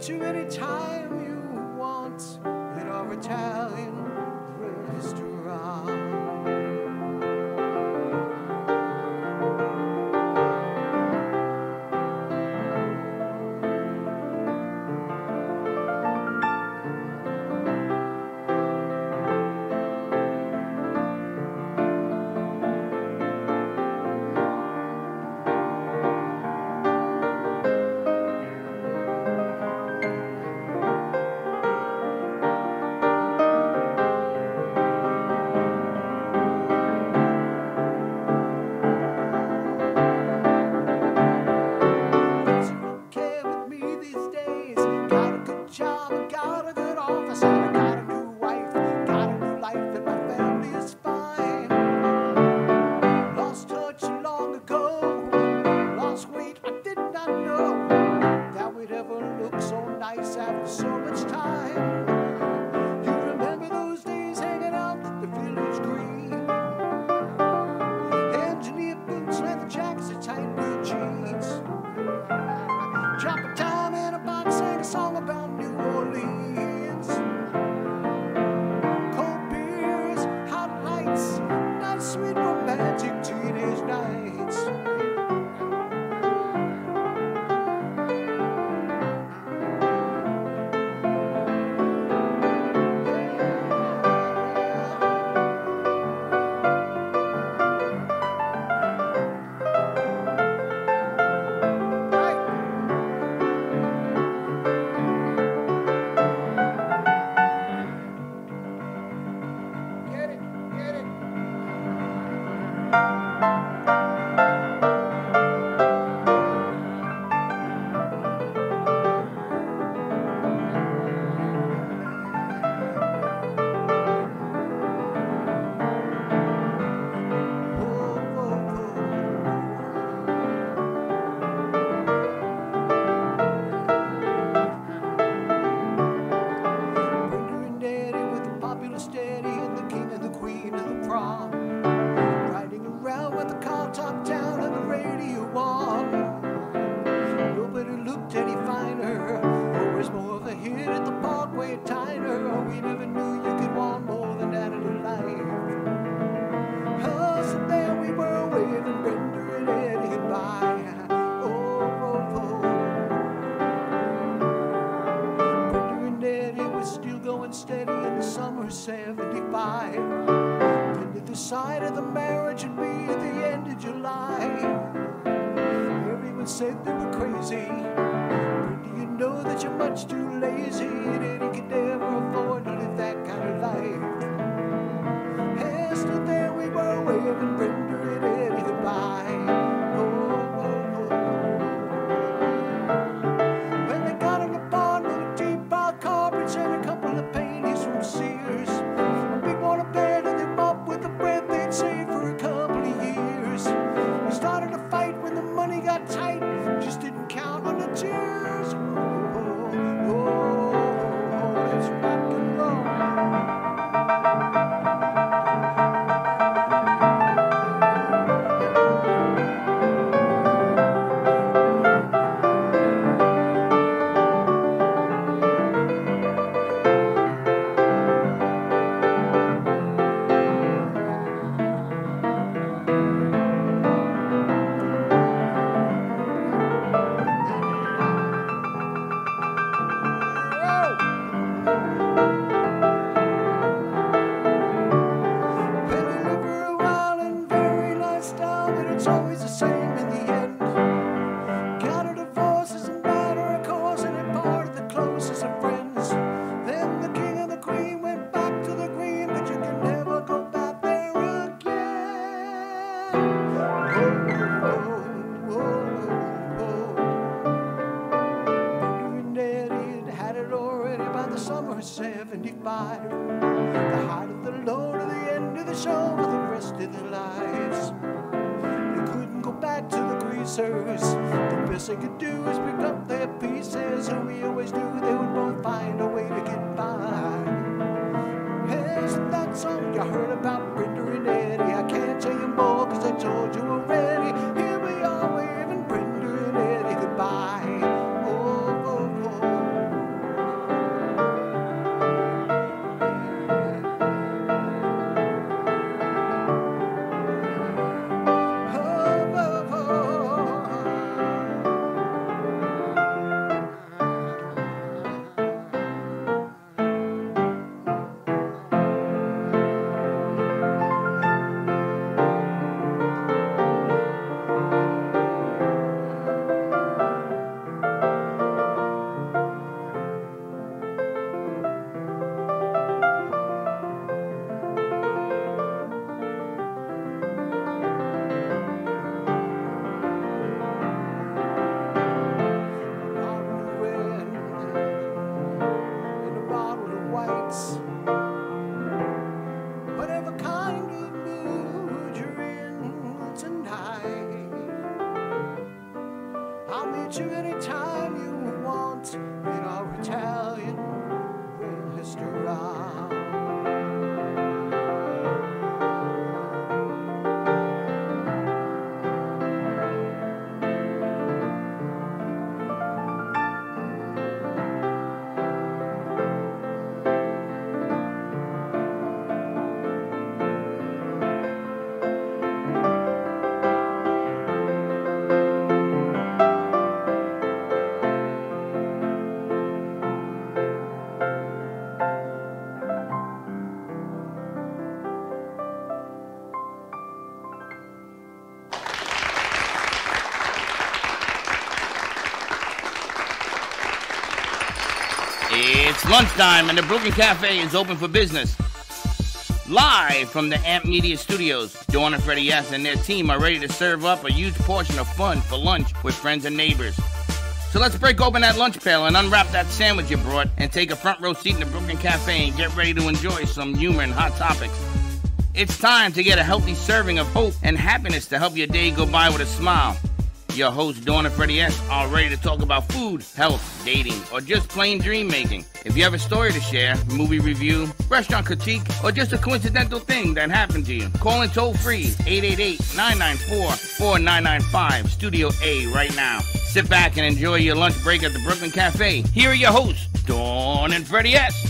To any time. night of the marriage would be at the end of July. Everyone said they were crazy. But do you know that you're much too lunchtime and the Brooklyn Cafe is open for business. Live from the Amp Media Studios, Dawn and Freddie S. and their team are ready to serve up a huge portion of fun for lunch with friends and neighbors. So let's break open that lunch pail and unwrap that sandwich you brought and take a front row seat in the Brooklyn Cafe and get ready to enjoy some humor and hot topics. It's time to get a healthy serving of hope and happiness to help your day go by with a smile. Your hosts, Dawn and Freddie S., are ready to talk about food, health, dating, or just plain dream making. If you have a story to share, movie review, restaurant critique, or just a coincidental thing that happened to you, call in toll free 888-994-4995, Studio A right now. Sit back and enjoy your lunch break at the Brooklyn Cafe. Here are your hosts, Dawn and Freddie S.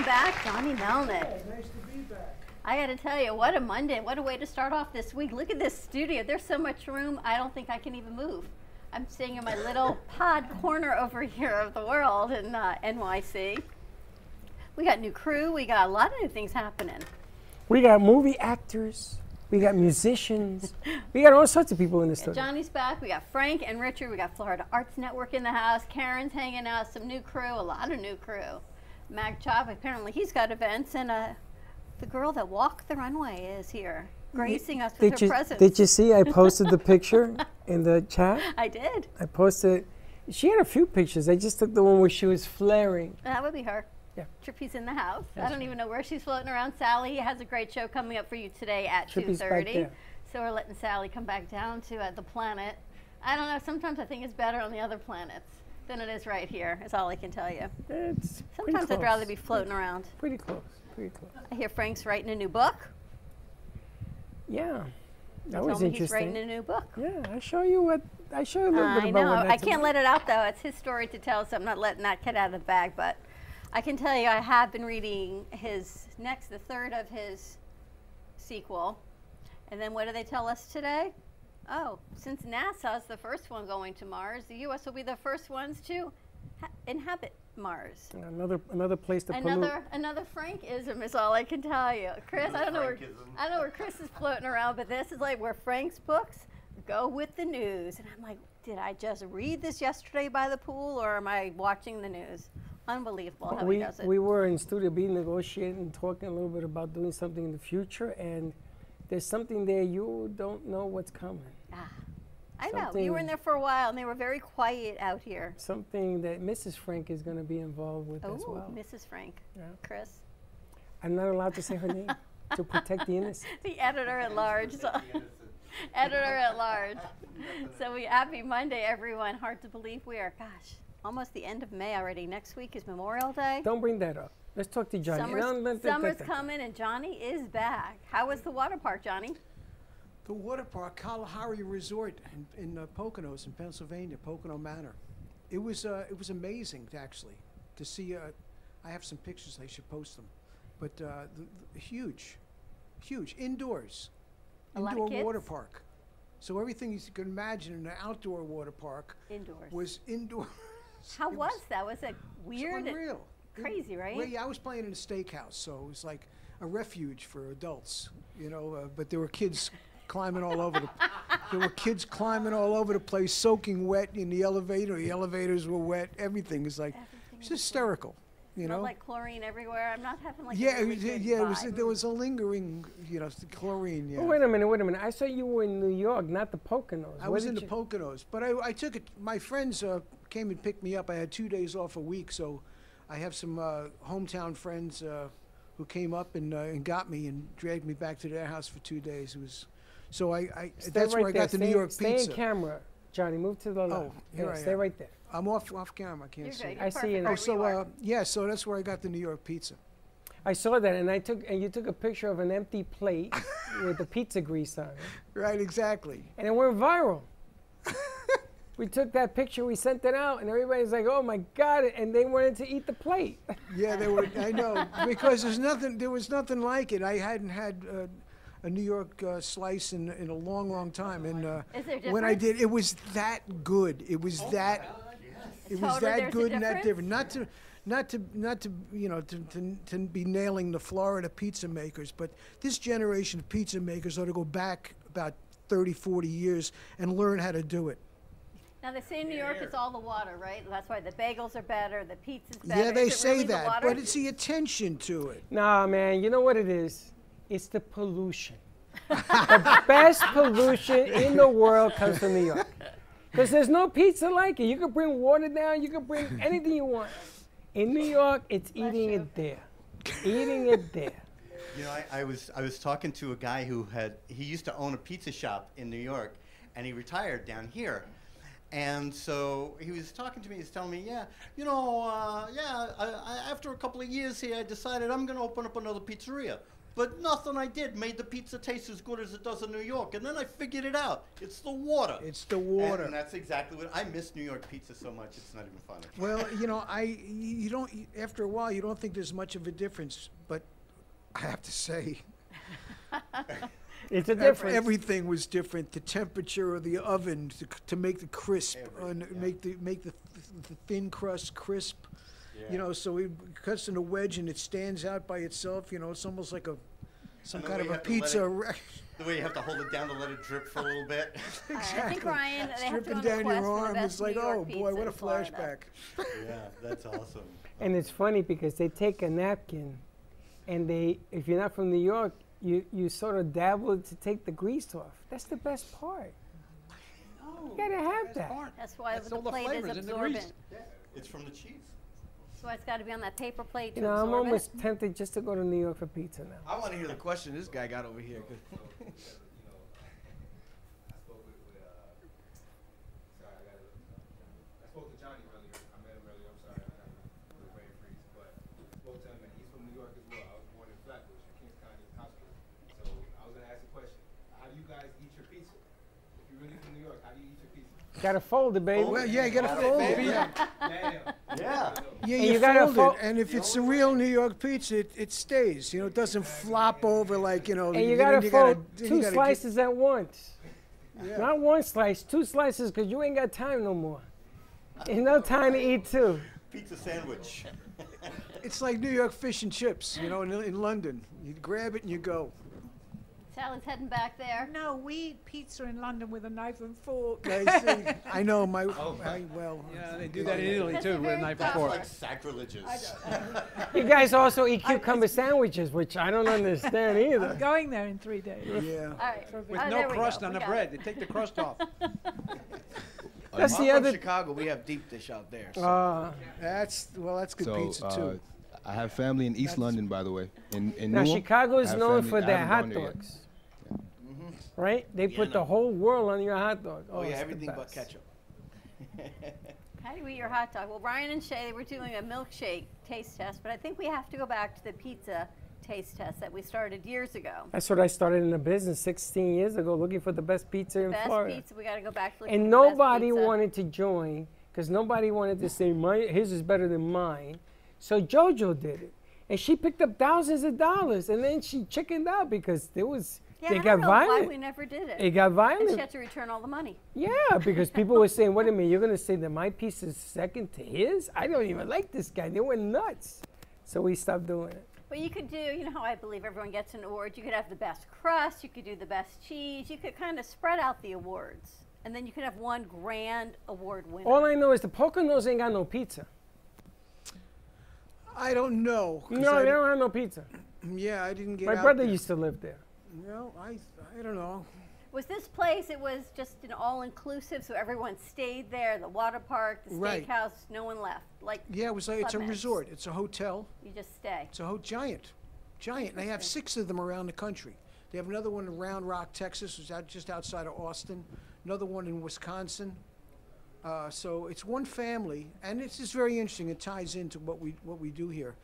Welcome back, Johnny Melnick. Nice to be back. I got to tell you, what a Monday. What a way to start off this week. Look at this studio. There's so much room, I don't think I can even move. I'm sitting in my little pod corner over here of the world in uh, NYC. We got new crew. We got a lot of new things happening. We got movie actors. We got musicians. we got all sorts of people in the studio. Johnny's back. We got Frank and Richard. We got Florida Arts Network in the house. Karen's hanging out. Some new crew. A lot of new crew. Magchop, apparently he's got events. And uh, the girl that walked the runway is here, gracing us with Did her you, presence. did you see I posted the picture in the chat? I did. I posted. She had a few pictures. I just took the one where she was flaring. That would be her. Yeah. Trippy's in the house. I don't even know where she's floating around. Sally has a great show coming up for you today at Trippy's back 2.30. there. So we're letting Sally come back down to uh, the planet. I don't know. Sometimes I think it's better on the other planets than it is right here, is all I can tell you. It's pretty Sometimes I'd rather be floating around. Pretty close. Pretty close. I hear Frank's writing a new book. Yeah. That was me he's writing a new book. Yeah, I show you what I show you a little bit I about I know. I can't about. let it out though. It's his story to tell, so I'm not letting that cat out of the bag. But I can tell you, I have been reading his next, the third of his sequel. And then what do they tell us today? Oh, since NASA's the first one going to Mars, the U.S. will be the first ones to ha- inhabit Mars. Another another place to pollute. Another another Frankism is all I can tell you. Chris, I don't know where I don't know where Chris is floating around, but this is like where Frank's books go with the news. And I'm like, did I just read this yesterday by the pool or am I watching the news? Unbelievable how we, he does it. we were in Studio B negotiating, talking a little bit about doing something in the future, and there's something there you don't know what's coming. Ah, I know. You were in there for a while and they were very quiet out here. Something that Mrs. Frank is going to be involved with as Oh, well. Mrs. Frank. Yeah. Chris. I'm not allowed to say her name to protect the innocent. the editor at large. So editor at large. So we happy Monday, everyone. Hard to believe we are, gosh, almost the end of May already. Next week is Memorial Day. Don't bring that up. Let's talk to Johnny. Summer's, No, no, no, summer's no, no. coming and Johnny is back. How was the water park, Johnny? The water park, Kalahari Resort in, in uh, Poconos in Pennsylvania, Pocono Manor. It was uh, it was amazing actually to see. Uh, I have some pictures. I should post them, but uh, the, the huge, huge indoors, A indoor water park. So everything you could imagine in an outdoor water park Indoors. was indoor. How it was that? Was it It was weird? unreal. Crazy, right? Well, yeah, I was playing in a steakhouse, so it was like a refuge for adults, you know. Uh, but there were kids climbing all over the. there were kids climbing all over the place, soaking wet in the elevator. The elevators were wet. Everything was like, it's hysterical, you Smelled know. like chlorine everywhere. I'm not having like yeah, a it really was, good yeah, it was, there was a lingering, you know, chlorine. Yeah. Oh, wait a minute, wait a minute. I saw you were in New York, not the Poconos. I Where was in the you- Poconos, but I, I took it. My friends uh, came and picked me up. I had two days off a week, so I have some uh, hometown friends uh, who came up and, uh, and got me and dragged me back to their house for two days. It was so I, I that's right where I there. got the New York stay pizza. Stay in camera, Johnny. Move to the left. Oh, here Yeah, I stay am. right there. I'm off off camera. I can't You're see. good. You're I see perfect you. Oh, so where you are. uh, yeah, so that's where I got the New York pizza. I saw that, and I took and you took a picture of an empty plate with the pizza grease on it, Right, exactly. and it went viral. we took that picture, we sent it out, and everybody's like, "Oh my God!" And they wanted to eat the plate. Yeah, they were. I know because there's nothing. There was nothing like it. I hadn't had uh, a New York uh, slice in in a long, long time. And uh, Is there when I did, it was that good. It was that. It was Totally, that good and that different. Not to. Not to, not to, you know, to, to, to be nailing the Florida pizza makers, but this generation of pizza makers ought to go back about 30, 40 years and learn how to do it. Now they say in New York it's all the water, right? That's why the bagels are better, the pizza's better. Yeah, they say really that, water? but it's the attention to it. Nah, man, you know what it is? It's the pollution. the best pollution in the world comes from New York. Because there's no pizza like it. You can bring water down, you can bring anything you want. In New York, it's eating you. it there. eating it there. You know, I, I was I was talking to a guy who had he used to own a pizza shop in New York, and he retired down here. And so he was talking to me. He's telling me, yeah, you know, uh, yeah. I, I, after a couple of years here, I decided I'm going to open up another pizzeria. But nothing I did made the pizza taste as good as it does in New York. And then I figured it out. It's the water. It's the water. And, that's exactly what I miss New York pizza so much. It's not even funny. Well, you know, I you don't after a while you don't think there's much of a difference, but I have to say It's a difference. everything was different. The temperature of the oven to, to make the crisp, Everything, uh, and yeah. make the make the, th- the thin crust crisp. Yeah. You know, so it cuts in a wedge and it stands out by itself. You know, it's almost like a some kind of a have to let pizza. it- The way you have to hold it down to let it drip for a little bit. exactly. I think Ryan, they have to Dripping down your arm. best It's like, York oh boy, what a flashback. yeah, that's awesome. And it's funny because they take a napkin, and they, if you're not from New York, you, you sort of dabble to take the grease off. That's the best part. You gotta have that. That's why That's the all the plate is flavors in the grease. absorbent. Yeah, it's from the cheese. That's why it's got to be on that paper plate to You know, I'm almost it. tempted just to go to New York for pizza now. I want to hear the question this guy got over here. 'cause- I spoke with, with uh, sorry, I got I spoke to Johnny earlier. I met him earlier. I'm sorry, I got a little brain freeze. But I spoke to him, and he's from New York as well. I was born in Flatbush, Kings County Hospital. So I was gonna ask a question. How do you guys eat your pizza? If you're really from New York, how do you eat your pizza? Gotta fold it, baby. Oh, well, yeah, you gotta Got fold it. baby. Yeah, Damn. Yeah. yeah And you, you gotta fold it, and if it's a real New York pizza, it, it stays. You know, it doesn't flop over like you know. And you then gotta you fold then two you gotta get- slices at once. Yeah. Not one slice, two slices, because you ain't got time no more. Ain't no time to eat two. Pizza sandwich. It's like New York fish and chips, you know, in, in London. You grab it and you go. Sally's heading back there. No, we eat pizza in London with a knife and fork. I, see. I know my. Oh. I, well, Yeah, they do that in Italy too with a very knife and proper- fork. like sacrilegious. You guys also eat cucumber sandwiches, which I don't understand either. Going there in three days. yeah. All right. With Oh, no crust go. on We the bread. it. They take the crust off. That's I'm the from other. Chicago. We have deep dish out there. So. Uh, That's well, that's good So, pizza uh, too. I have family in East London, by the way. In, in now Newham. Chicago is known for their hot gone yet. dogs, right? They put the whole world on your hot dog. oh, oh yeah, everything but ketchup. How do you eat your hot dog? Well, Ryan and Shay, they were doing a milkshake taste test, but I think we have to go back to the pizza taste test that we started years ago. That's what I started in the business 16 years ago, looking for the best pizza in Best Florida. Best pizza, we got to go back to looking and for the best nobody pizza. wanted to join because nobody wanted to say my his is better than mine. So JoJo did it, and she picked up thousands of dollars, and then she chickened out because there was Yeah, they I got don't know why violent. we never did it. it got violent. and she had to return all the money. Yeah, because people were saying, "Wait a minute, you're gonna say that my piece is second to his? I don't even like this guy." They went nuts. So we stopped doing it. Well, you could do, you know how I believe everyone gets an award? You could have the best crust, you could do the best cheese, you could kind of spread out the awards. And then you could have one grand award winner. All I know is the Poconos ain't got no pizza. I don't know. No, I, they don't have no pizza. Yeah, I didn't get. My out brother there. used to live there. Well, I I don't know. was this place, it was just an all inclusive, so everyone stayed there, the water park, the Right. steakhouse, no one left. Like, Yeah, it was like it's a Club Med. resort. It's a hotel. you just stay. It's a whole giant, giant. They have six of them around the country. They have another one in Round Rock, Texas, which is out just outside of Austin. Another one in Wisconsin. Uh, so it's one family, and it's just very interesting. It ties into what we what we do here.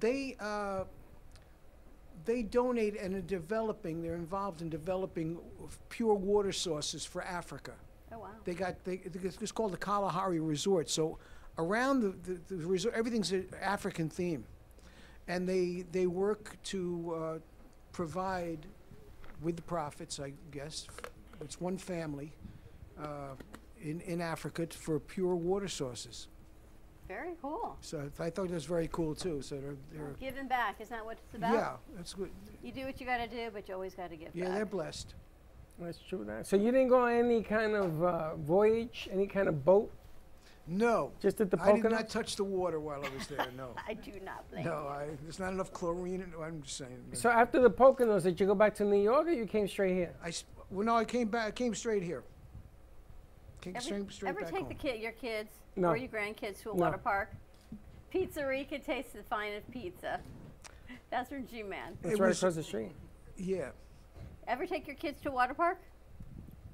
They uh, they donate and are developing. They're involved in developing pure water sources for Africa. Oh, wow. They got they, it's called the Kalahari Resort. So around the, the, the resort, everything's an African theme, and they they work to uh, provide with the profits, I guess. It's one family uh, in in Africa for pure water sources. Very cool. So I thought that was very cool too. So they're they're Giving back, isn't that what it's about? yeah, that's good. You do what you got to do, but you always got to give Yeah, back. Yeah, they're blessed. That's true. That. So you didn't go on any kind of uh, voyage, any kind of boat, No, just at the Poconos? I did Poconos? not touch the water while I was there. No, I do not blame no. I, there's not enough chlorine. In, I'm just saying. So after the Poconos, did you go back to New York or you came straight here? I s- well, no, I came back. I came straight here. Came Ever, straight, straight ever back take home. the kid, your kids No. or your grandkids to a No. water park? Pizzeria could taste the finest pizza. That's from G-Man. That's It right across the street. yeah, Ever take your kids to a water park?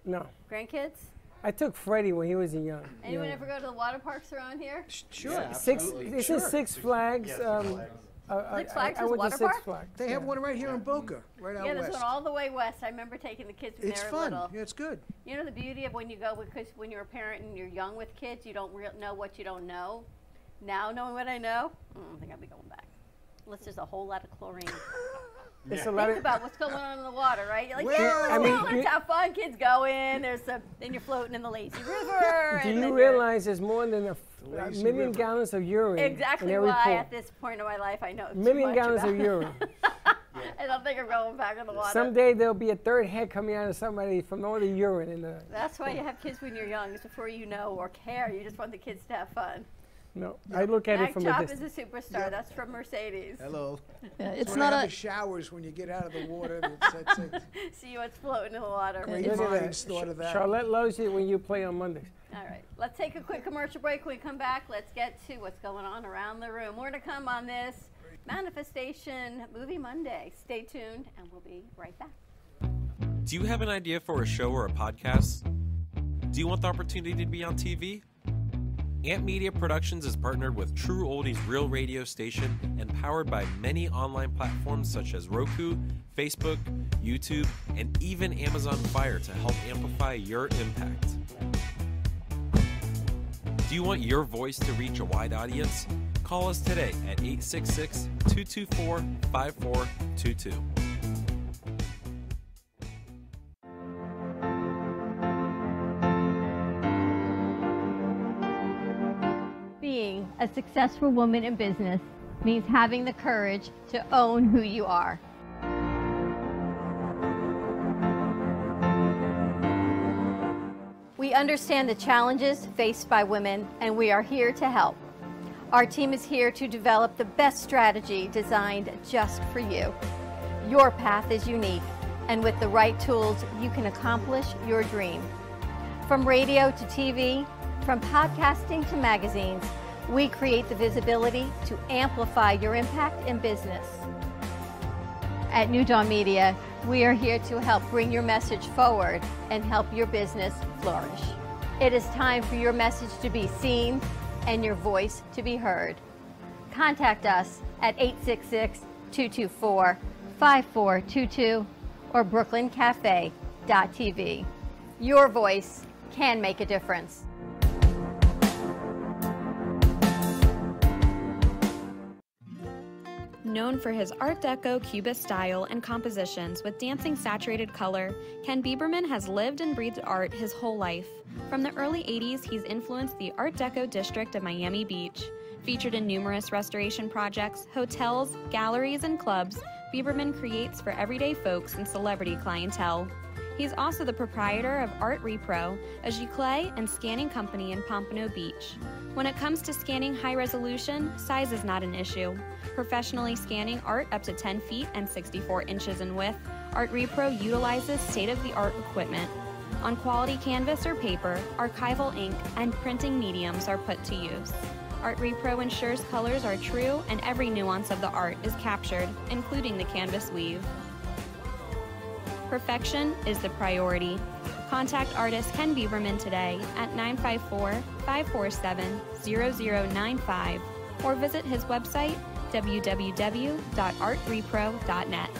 No. Grandkids? I took Freddie when he was a young. Anyone young- ever go to the water parks around here? Sh- sure. Yeah. Six, Absolutely. this Sure. is Six Flags. Yes, um, flags. Uh, Six I- Flags I, I is a went water Six park? Flags. They have yeah. one right here in Boca, right out west. yeah, there's west. one all the way west. I remember taking the kids when It's they were fun. little. Yeah, it's good. You know the beauty of when you go because when you're a parent and you're young with kids, you don't real know what you don't know. Now knowing what I know, I don't think I'll be going back. Unless there's a whole lot of chlorine. It's a lot Think of. about what's going on in the water, right? You're like, Well, yeah, I let's mean, go, let's you- have fun. Kids go in. There's some. Then you're floating in the lazy river. Do and you then you're- realize there's more than a, f- a million river. gallons of urine exactly why pool? at this point in my life I know too million much gallons about of urine. I don't think I'm going back in the water. Someday there'll be a third head coming out of somebody from all the urine in the. That's why you have kids when you're young. It's before you know or care. You just want the kids to have fun. No, I look at it Mac from a Chop distance. is a superstar. That's from Mercedes. Hello. it's When not I have a the showers when you get out of the water. That's, that's it. See what's floating in the water. Great Look at that. minds thought of that. Charlotte loves it when you play on Mondays. All right, let's take a quick commercial break. When we come back, let's get to what's going on around the room. More to come on this Manifestation Movie Monday. Stay tuned, and we'll be right back. Do you have an idea for a show or a podcast? Do you want the opportunity to be on TV? Ant Media Productions is partnered with True Oldies Real Radio Station and powered by many online platforms such as Roku, Facebook, YouTube, and even Amazon Fire to help amplify your impact. Do you want your voice to reach a wide audience? Call us today at 866 224 5422. A successful woman in business means having the courage to own who you are. We understand the challenges faced by women, and we are here to help. Our team is here to develop the best strategy designed just for you. Your path is unique, and with the right tools, you can accomplish your dream. From radio to TV, from podcasting to magazines, we create the visibility to amplify your impact in business. At New Dawn Media, we are here to help bring your message forward and help your business flourish. It is time for your message to be seen and your voice to be heard. Contact us at 866 224 5422 or brooklyncafe.tv. Your voice can make a difference. Known for his Art Deco Cubist style and compositions with dancing saturated color, Ken Bieberman has lived and breathed art his whole life. From the early 80s, he's influenced the Art Deco district of Miami Beach. Featured in numerous restoration projects, hotels, galleries, and clubs, Bieberman creates for everyday folks and celebrity clientele. He's also the proprietor of Art Repro, a giclée and scanning company in Pompano Beach. When it comes to scanning high resolution, size is not an issue. Professionally scanning art up to 10 feet and 64 inches in width, Art Repro utilizes state of the art equipment. On quality canvas or paper, archival ink, and printing mediums are put to use. Art Repro ensures colors are true and every nuance of the art is captured, including the canvas weave. Perfection is the priority. Contact artist Ken Bieberman today at 954 547 0095 or visit his website www.artrepro.net.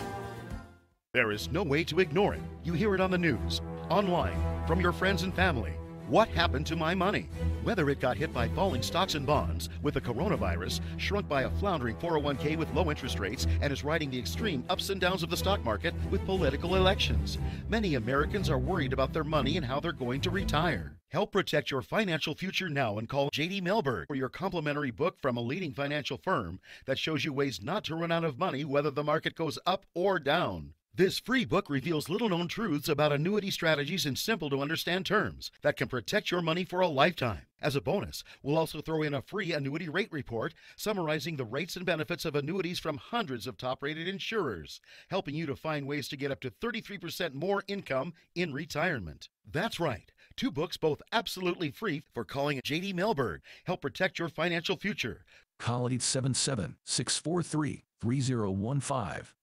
There is no way to ignore it. You hear it on the news, online, from your friends and family. What happened to my money? Whether it got hit by falling stocks and bonds, with the coronavirus, shrunk by a floundering 401k with low interest rates, and is riding the extreme ups and downs of the stock market with political elections. Many Americans are worried about their money and how they're going to retire. Help protect your financial future now and call JD Melberg for your complimentary book from a leading financial firm that shows you ways not to run out of money whether the market goes up or down. This free book reveals little known truths about annuity strategies in simple to understand terms that can protect your money for a lifetime. As a bonus, we'll also throw in a free annuity rate report summarizing the rates and benefits of annuities from hundreds of top rated insurers, helping you to find ways to get up to 33% more income in retirement. That's right. Two books, both absolutely free for calling JD Melberg. Help protect your financial future. Call 877 643 3015.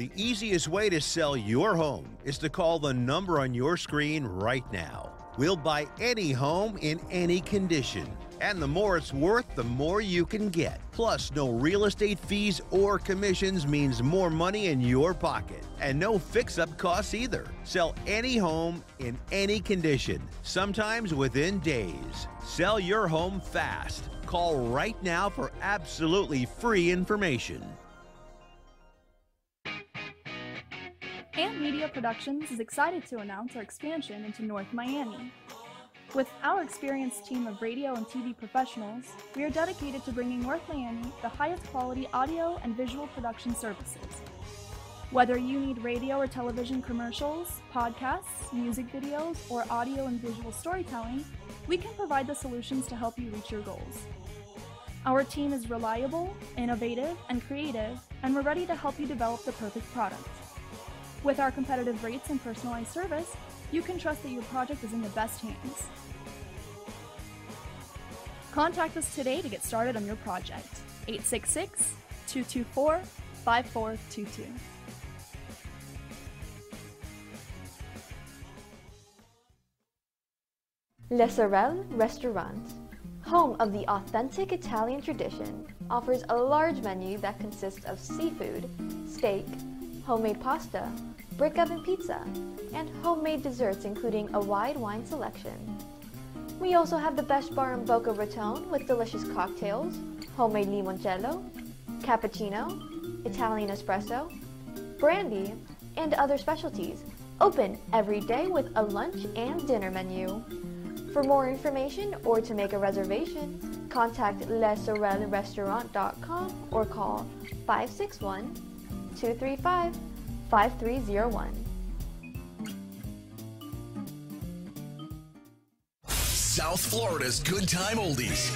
The easiest way to sell your home is to call the number on your screen right now. We'll buy any home in any condition. And the more it's worth, the more you can get. Plus, no real estate fees or commissions means more money in your pocket. And no fix up costs either. Sell any home in any condition, sometimes within days. Sell your home fast. Call right now for absolutely free information. Ant Media Productions is excited to announce our expansion into North Miami. With our experienced team of radio and TV professionals, we are dedicated to bringing North Miami the highest quality audio and visual production services. Whether you need radio or television commercials, podcasts, music videos, or audio and visual storytelling, we can provide the solutions to help you reach your goals. Our team is reliable, innovative, and creative, and we're ready to help you develop the perfect product. With our competitive rates and personalized service, you can trust that your project is in the best hands. Contact us today to get started on your project. 866 224 5422. Le Sorel Restaurant, home of the authentic Italian tradition, offers a large menu that consists of seafood, steak, homemade pasta, brick oven pizza, and homemade desserts including a wide wine selection. We also have the best bar in Boca Raton with delicious cocktails, homemade limoncello, cappuccino, Italian espresso, brandy, and other specialties. Open every day with a lunch and dinner menu. For more information or to make a reservation, contact lesorelrestaurant.com or call 561 235 5301. South Florida's Good Time Oldies.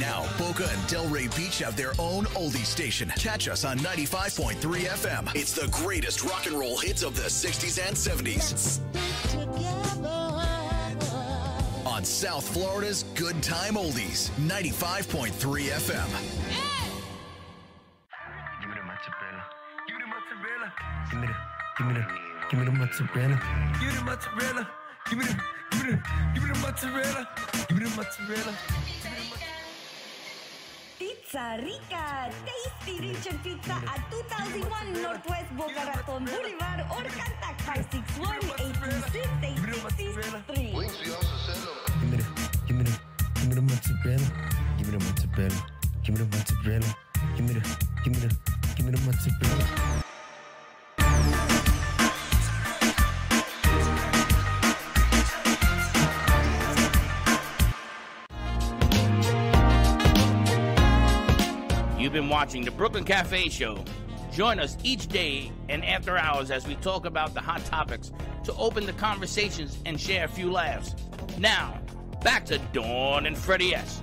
Now, Boca and Delray Beach have their own oldie station. Catch us on 95.3 FM. It's the greatest rock and roll hits of the 60s and 70s on South Florida's Good Time Oldies, 95.3 FM. Give me the mozzarella. Give me the mozzarella. Give me the, give me the, give me the mozzarella. Give me the mozzarella. Give me the, give me the, give me the mozzarella. Give me the mozzarella. Pizza Rica, Tasty Rich and Pizza at 2001 Northwest Boca Raton Boulevard or contact 561 826 863 me the mozzarella. Give me the mozzarella. Give me the mozzarella. Give me the, give me the, give me the mozzarella. You've been watching the Brooklyn Cafe Show. Join us each day and after hours as we talk about the hot topics to open the conversations and share a few laughs. Now, back to Dawn and Freddie S.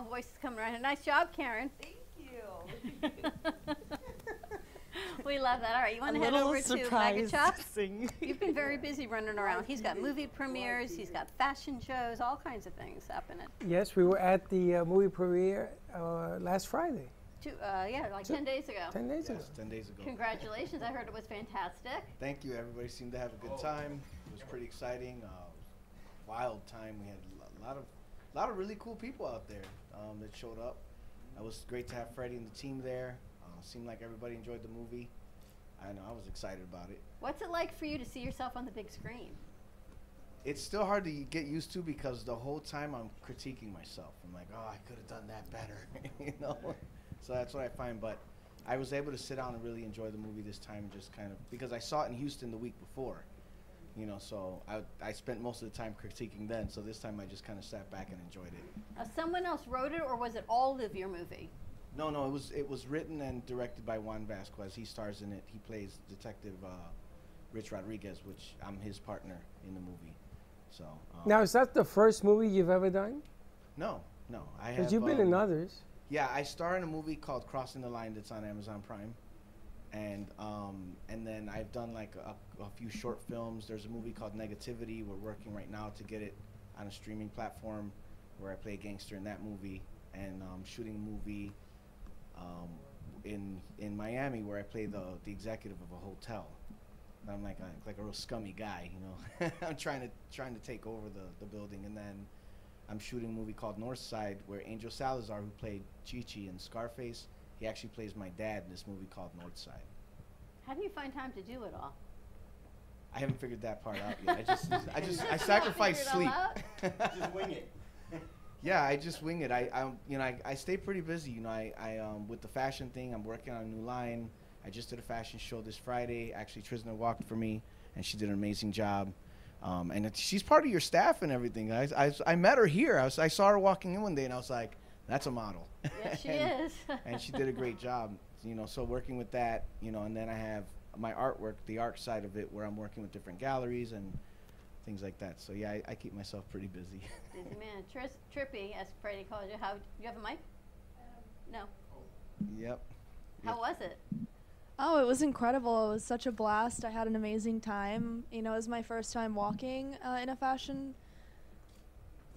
all voices coming around. Nice job, Karen. Thank you. We love that. All right, you want to head over to Mega surprised Chops? sing. You've been very busy running around. He's got movie premieres, he's got fashion shows, all kinds of things happening. Yes, we were at the uh, movie premiere uh, last Friday. Two, uh, yeah, like So- 10 days ago. 10 days ago. 10 days ago. Congratulations. I heard it was fantastic. Thank you. Everybody seemed to have a good time. It was pretty exciting. Uh, wild time. We had a lot of, lot of really cool people out there um, that showed up. It was great to have Freddie and the team there. Uh, seemed like everybody enjoyed the movie. I know I was excited about it. What's it like for you to see yourself on the big screen? It's still hard to get used to because the whole time I'm critiquing myself. I'm like, oh, I could have done that better, you know. So that's what I find. But I was able to sit down and really enjoy the movie this time, just kind of because I saw it in Houston the week before, you know. So I I spent most of the time critiquing then. So this time I just kind of sat back and enjoyed it. Now, someone else wrote it, or was it all of your movie? No, no, it was it was written and directed by Juan Vasquez. He stars in it. He plays Detective uh, Rich Rodriguez, which I'm his partner in the movie. So um, Now, is that the first movie you've ever done? No, no, I have. Because you've been in um, others. Yeah, I star in a movie called Crossing the Line that's on Amazon Prime, and um, and then I've done like a, a few short films. There's a movie called Negativity. We're working right now to get it on a streaming platform, where I play a gangster in that movie, and um, shooting a movie um, in in Miami where I play the the executive of a hotel. And I'm like a, like a real scummy guy, you know. I'm trying to trying to take over the, the building, and then I'm shooting a movie called North Side where Angel Salazar, who played Chi-Chi in Scarface, he actually plays my dad in this movie called North Side. How do you find time to do it all? I haven't figured that part out yet. I just I just I sacrifice sleep. Just wing it. Yeah, I just wing it. I, I you know, I, I stay pretty busy. You know, I, I um, with the fashion thing, I'm working on a new line. I just did a fashion show this Friday. Actually, Trisna walked for me, and she did an amazing job. Um, and it's, she's part of your staff and everything. I, I, I met her here. I, was, I saw her walking in one day, and I was like, "That's a model." Yes, she and, is. and she did a great job. You know, so working with that, you know, and then I have my artwork, the art side of it, where I'm working with different galleries and things like that. So yeah, I, I keep myself pretty busy. Busy man. Tris, Trippy, as Freddie calls you. How do you have a mic? No. yep. How was it? Oh, it was incredible. It was such a blast. I had an amazing time. You know, it was my first time walking uh, in a fashion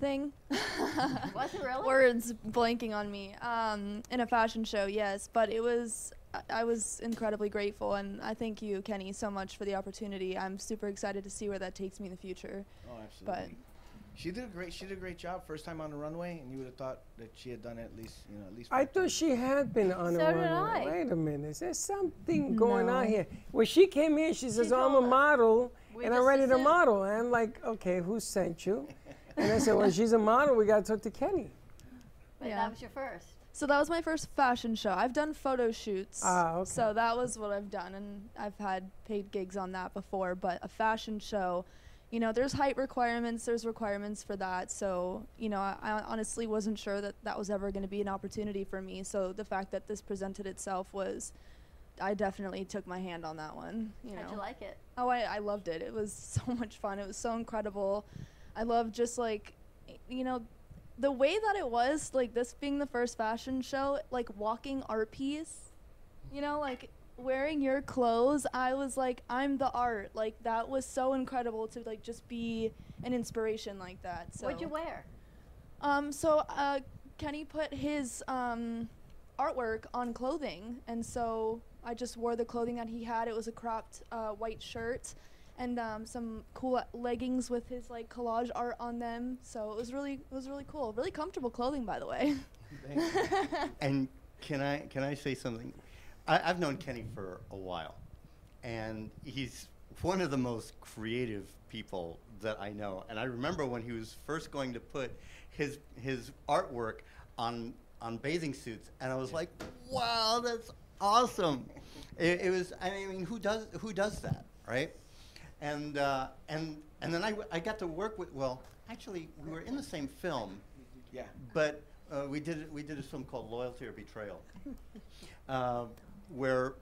thing. Was it really? Words blanking on me. Um, in a fashion show, yes. But it was, I, I was incredibly grateful. And I thank you, Kenny, so much for the opportunity. I'm super excited to see where that takes me in the future. Oh, absolutely. But she did a great. She did a great job. First time on the runway, and you would have thought that she had done it at least, you know, at least. I thought she had been on So a did runway. I. Wait a minute. There's something going on here. When she came in, she says, "Oh, I'm a model, and I'm just ready to model. And I'm like, okay, who sent you? And I said, well, she's a model. We got to talk to Kenny. But Yeah. that was your first. So that was my first fashion show. I've done photo shoots. Ah, okay. So that was what I've done, and I've had paid gigs on that before. But a fashion show, you know, there's height requirements. There's requirements for that. So you know, I, I honestly wasn't sure that that was ever going to be an opportunity for me. So the fact that this presented itself was, I definitely took my hand on that one. You How'd know. you like it? Oh, I, I loved it. It was so much fun. It was so incredible. I love just like, you know, the way that it was, like this being the first fashion show, like walking art piece, you know, like wearing your clothes. I was like, I'm the art. Like that was so incredible to like just be an inspiration like that. So What'd you wear? um, so uh, Kenny put his um, artwork on clothing, and so I just wore the clothing that he had. It was a cropped uh, white shirt and um, some cool leggings with his like collage art on them. So it was really, it was really cool. Really comfortable clothing, by the way. And can I can I say something? I, I've known Kenny for a while, and he's one of the most creative people that I know. And I remember when he was first going to put his his artwork on on bathing suits, and I was like, "Wow, that's awesome!" It, it was. I mean, who does who does that, right? And uh, and and then I, w- I got to work with. Well, actually, we were in the same film. Yeah. But uh, we did we did a film called Loyalty or Betrayal, uh, where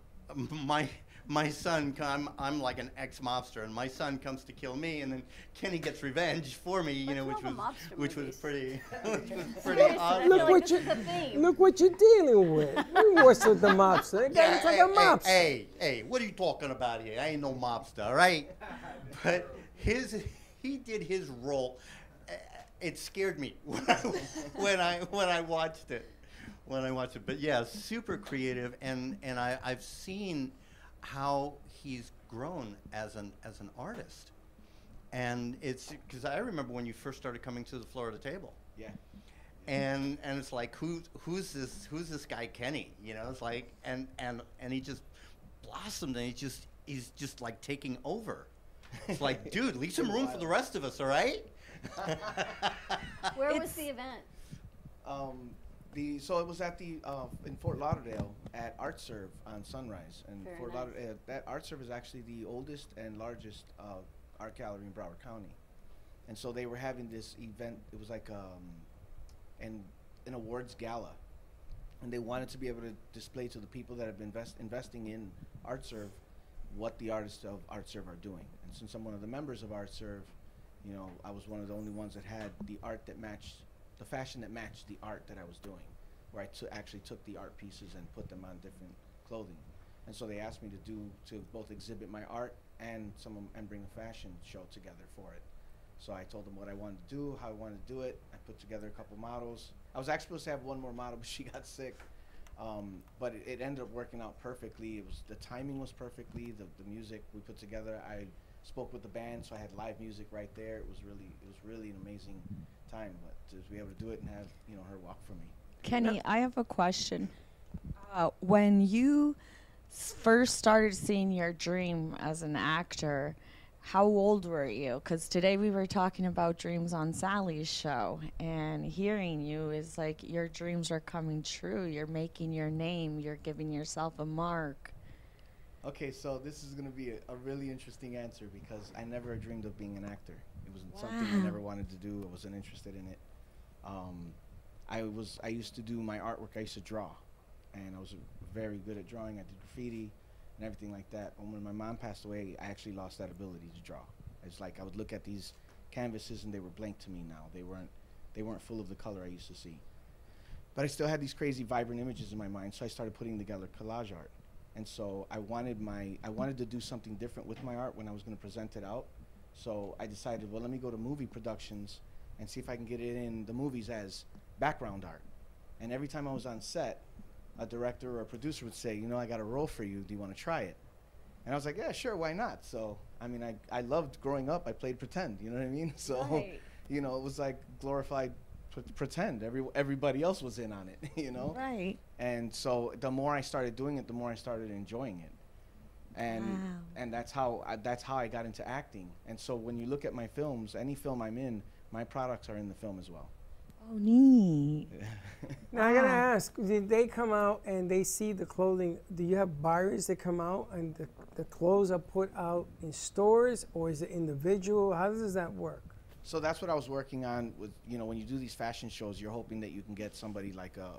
my my son, come, I'm like an ex-mobster, and my son comes to kill me, and then Kenny gets revenge for me, you know, which was which was pretty, which was pretty awesome. Look what you is a theme. look what you're dealing with. You worse with the mobster. That guy looks like a hey, mobster. Hey, hey, what are you talking about here? I ain't no mobster, all right? But his, he did his role. Uh, It scared me when I, when I when I watched it, when I watched it. But yeah, super creative, and and I I've seen how he's grown as an as an artist, and it's because I remember when you first started coming to the Florida table Yeah. and and it's like who who's this who's this guy Kenny? You know, it's like and and and he just blossomed and he just he's just like taking over. It's like, dude, leave some room for the rest of us, all right? Where was the event? Um, the so it was at the uh, in Fort Lauderdale at ArtServe on Sunrise, and Very Fort nice. Lauderdale that ArtServe is actually the oldest and largest uh, art gallery in Broward County, and so they were having this event. It was like um, an an awards gala, and they wanted to be able to display to the people that have been invest, investing in ArtServe what the artists of ArtServe are doing. And since I'm one of the members of ArtServe, you know, I was one of the only ones that had the art that matched the fashion that matched the art that I was doing, where I actually took the art pieces and put them on different clothing. And so they asked me to do to both exhibit my art and some of- and bring a fashion show together for it. So I told them what I wanted to do, how I wanted to do it. I put together a couple models. I was actually supposed to have one more model, but she got sick. Um, but it, it ended up working out perfectly. It was the timing was perfectly. The, the music we put together. I spoke with the band, so I had live music right there. It was really it was really an amazing time. But to be able to do it and have you know her walk for me. Kenny, I have a question. Uh, when you first started seeing your dream as an actor, how old were you? Because today we were talking about dreams on Sally's show, and hearing you is like your dreams are coming true. You're making your name, you're giving yourself a mark. Okay, so this is going to be a, a really interesting answer because I never dreamed of being an actor. It was something I never wanted to do. I wasn't interested in it. Um, I was I used to do my artwork. I used to draw, and I was very good at drawing. I did graffiti and everything like that. And when my mom passed away, I actually lost that ability to draw. It's like I would look at these canvases and they were blank to me now. They weren't they weren't full of the color I used to see. But I still had these crazy vibrant images in my mind, so I started putting together collage art. And so I wanted my I wanted to do something different with my art when I was going to present it out. So I decided, well, let me go to movie productions and see if I can get it in the movies as background art. And every time I was on set, a director or a producer would say, you know, I got a role for you. Do you want to try it? And I was like, yeah, sure, why not? So, I mean, I, I loved growing up. I played pretend, you know what I mean? So, Right. you know, it was like glorified pretend. Every, everybody else was in on it, you know? Right. And so the more I started doing it, the more I started enjoying it. And Wow. and that's how I, that's how I got into acting. And so when you look at my films, any film I'm in, my products are in the film as well. Oh, neat. Now I gotta ask: Did they come out and they see the clothing? Do you have buyers that come out and the, the clothes are put out in stores, or is it individual? How does that work? So that's what I was working on with, you know, when you do these fashion shows, you're hoping that you can get somebody like a,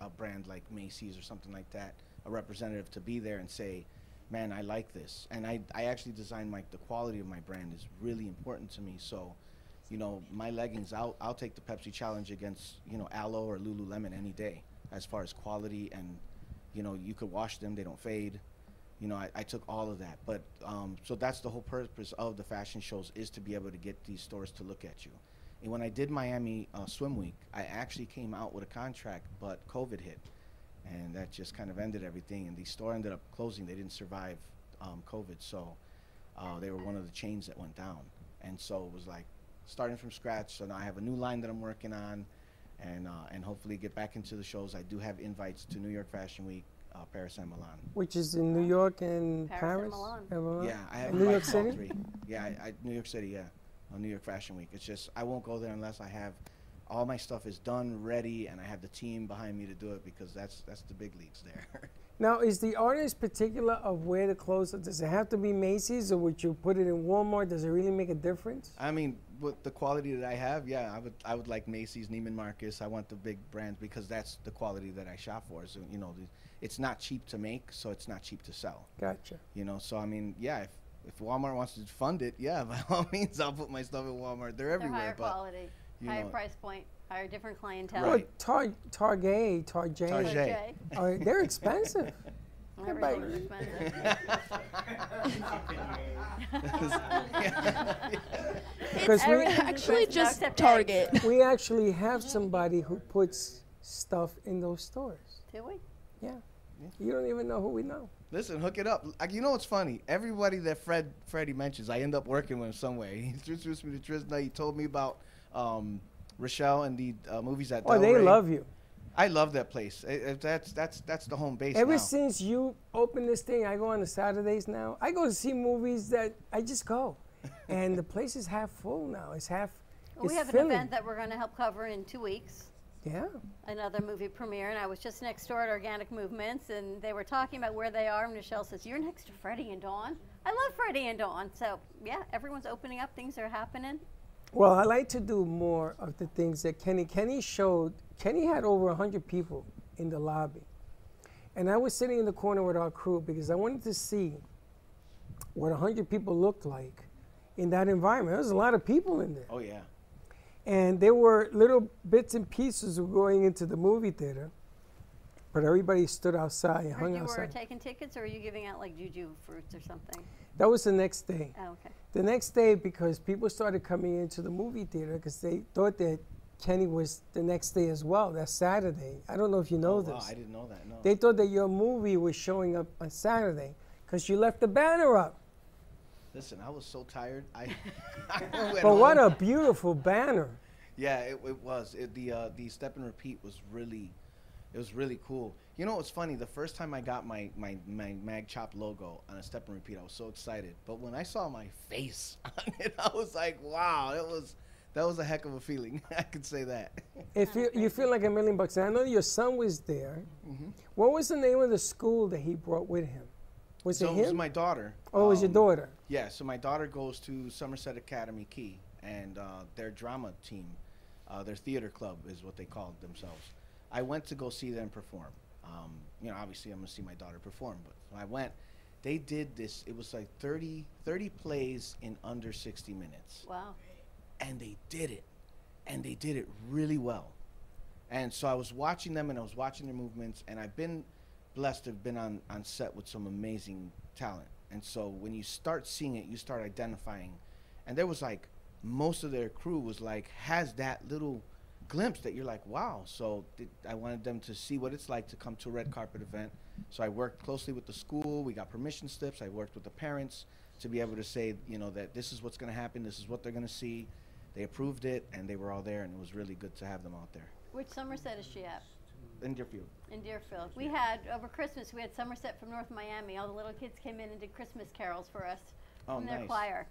a, a brand like Macy's or something like that, a representative to be there and say, man, I like this. And I, I actually designed like the quality of my brand is really important to me. So, you know, my leggings, I'll, I'll take the Pepsi challenge against, you know, Alo or Lululemon any day as far as quality and, you know, you could wash them, they don't fade you know, I, I took all of that. But um, so that's the whole purpose of the fashion shows is to be able to get these stores to look at you. And when I did Miami uh, Swim Week, I actually came out with a contract, but COVID hit, and that just kind of ended everything. And the store ended up closing. They didn't survive um, COVID, so uh, they were one of the chains that went down. And so it was like starting from scratch. So now I have a new line that I'm working on, and uh, and hopefully get back into the shows. I do have invites to New York Fashion Week, uh, Paris, and Milan. Which is in New York and Paris Paris. and Milan. and Milan? Yeah, I have New York invites all City. three. Yeah, I, I, New York City. Yeah, on New York Fashion Week. It's just I won't go there unless I have all my stuff is done, ready, and I have the team behind me to do it because that's that's the big leagues there. Now, is the artist particular of where the clothes? Does it have to be Macy's, or would you put it in Walmart? Does it really make a difference? I mean, with the quality that I have, yeah, I would I would like Macy's, Neiman Marcus. I want the big brands because that's the quality that I shop for. So you know, the, it's not cheap to make, so it's not cheap to sell. Gotcha. You know, so I mean, yeah, if, if Walmart wants to fund it, yeah, by all means, I'll put my stuff at Walmart. They're They're everywhere, higher but quality, higher know, price point, higher different clientele. Well, Tar- Target, Target, Target. uh, they're expensive. Everything's expensive. Because we Everything's actually expensive just except Target. we actually have somebody who puts stuff in those stores. Do we? Yeah. You don't even know who we know. Listen, hook it up. Like, you know what's funny? Everybody that Fred Freddie mentions, I end up working with in some way. He introduced me to Trisna. He told me about um, Rochelle and the uh, movies at Oh, they Delray. love you. I love that place. It- it- that's that's that's the home base Ever now. since you opened this thing, I go on the Saturdays now. I go to see movies that I just go, and the place is half full now. It's half. Well, we it's have an filling. event that we're going to help cover in two weeks. Yeah. Another movie premiere, and I was just next door at Organic Movements, and they were talking about where they are. And Michelle says, "You're next to Freddie and Dawn." I love Freddie and Dawn. So yeah, everyone's opening up. Things are happening. Well, I like to do more of the things that Kenny. Kenny showed. Kenny had over hundred people in the lobby, and I was sitting in the corner with our crew because I wanted to see what hundred people looked like in that environment. There was a lot of people in there. Oh yeah. And there were little bits and pieces of going into the movie theater, but everybody stood outside and Heard hung you were outside. taking tickets, or are you giving out like juju fruits or something? That was the next day. Oh, okay. The next day, because people started coming into the movie theater because they thought that Kenny was the next day as well. That's Saturday. I don't know if you know Oh, this. wow, I didn't know that. No. They thought that your movie was showing up on Saturday because you left the banner up. Listen, I was so tired. I. I But what home. a beautiful banner. Yeah, it, it was. It, the uh, the step and repeat was really, it was really cool. You know what's funny? The first time I got my my my Magchop logo on a step and repeat, I was so excited. But when I saw my face on it, I was like, wow, it was that was a heck of a feeling. I could say that. If you, you feel like a million bucks, I know your son was there. Mhm. What was the name of the school that he brought with him? Was so it it was my daughter. Oh, it was your Um, daughter. Yeah, so my daughter goes to Somerset Academy Key, and uh, their drama team, uh, their theater club is what they called themselves. I went to go see them perform. Um, you know, obviously I'm gonna see my daughter perform, but I went. They did this. It was like 30, 30 plays in under 60 minutes Wow. and they did it and they did it really well and so i was watching them and i was watching their movements and i've been blessed to have been on, on set with some amazing talent. And so when you start seeing it you start identifying. And there was like most of their crew was like has that little glimpse that you're like wow. So th- i wanted them to see what it's like to come to a red carpet event. So i worked closely with the school. We got permission slips. I worked with the parents to be able to say you know that this is what's going to happen. This is what they're going to see. They approved it and they were all there and it was really good to have them out there. Which Somerset is she at? in Deerfield. In Deerfield. We had over Christmas. We had Somerset from North Miami. All the little kids came in and did Christmas carols for us Oh, from their nice. choir.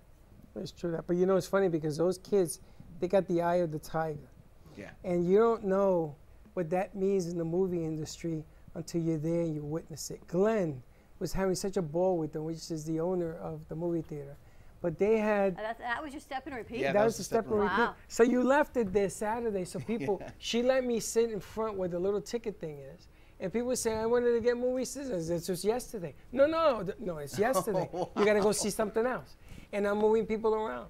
It's true that. But you know, it's funny because those kids, they got the eye of the tiger. Yeah. And you don't know what that means in the movie industry until you're there and you witness it. Glenn was having such a ball with them, which is the owner of the movie theater. But they had Uh, that was your step and repeat. Yeah, that, was the step and repeat. Wow. So you left it there Saturday. So people, Yeah. she let me sit in front where the little ticket thing is. And people say, I wanted to get movie scissors. It's just yesterday. No, no, no, it's yesterday. You got to go see something else. And I'm moving people around.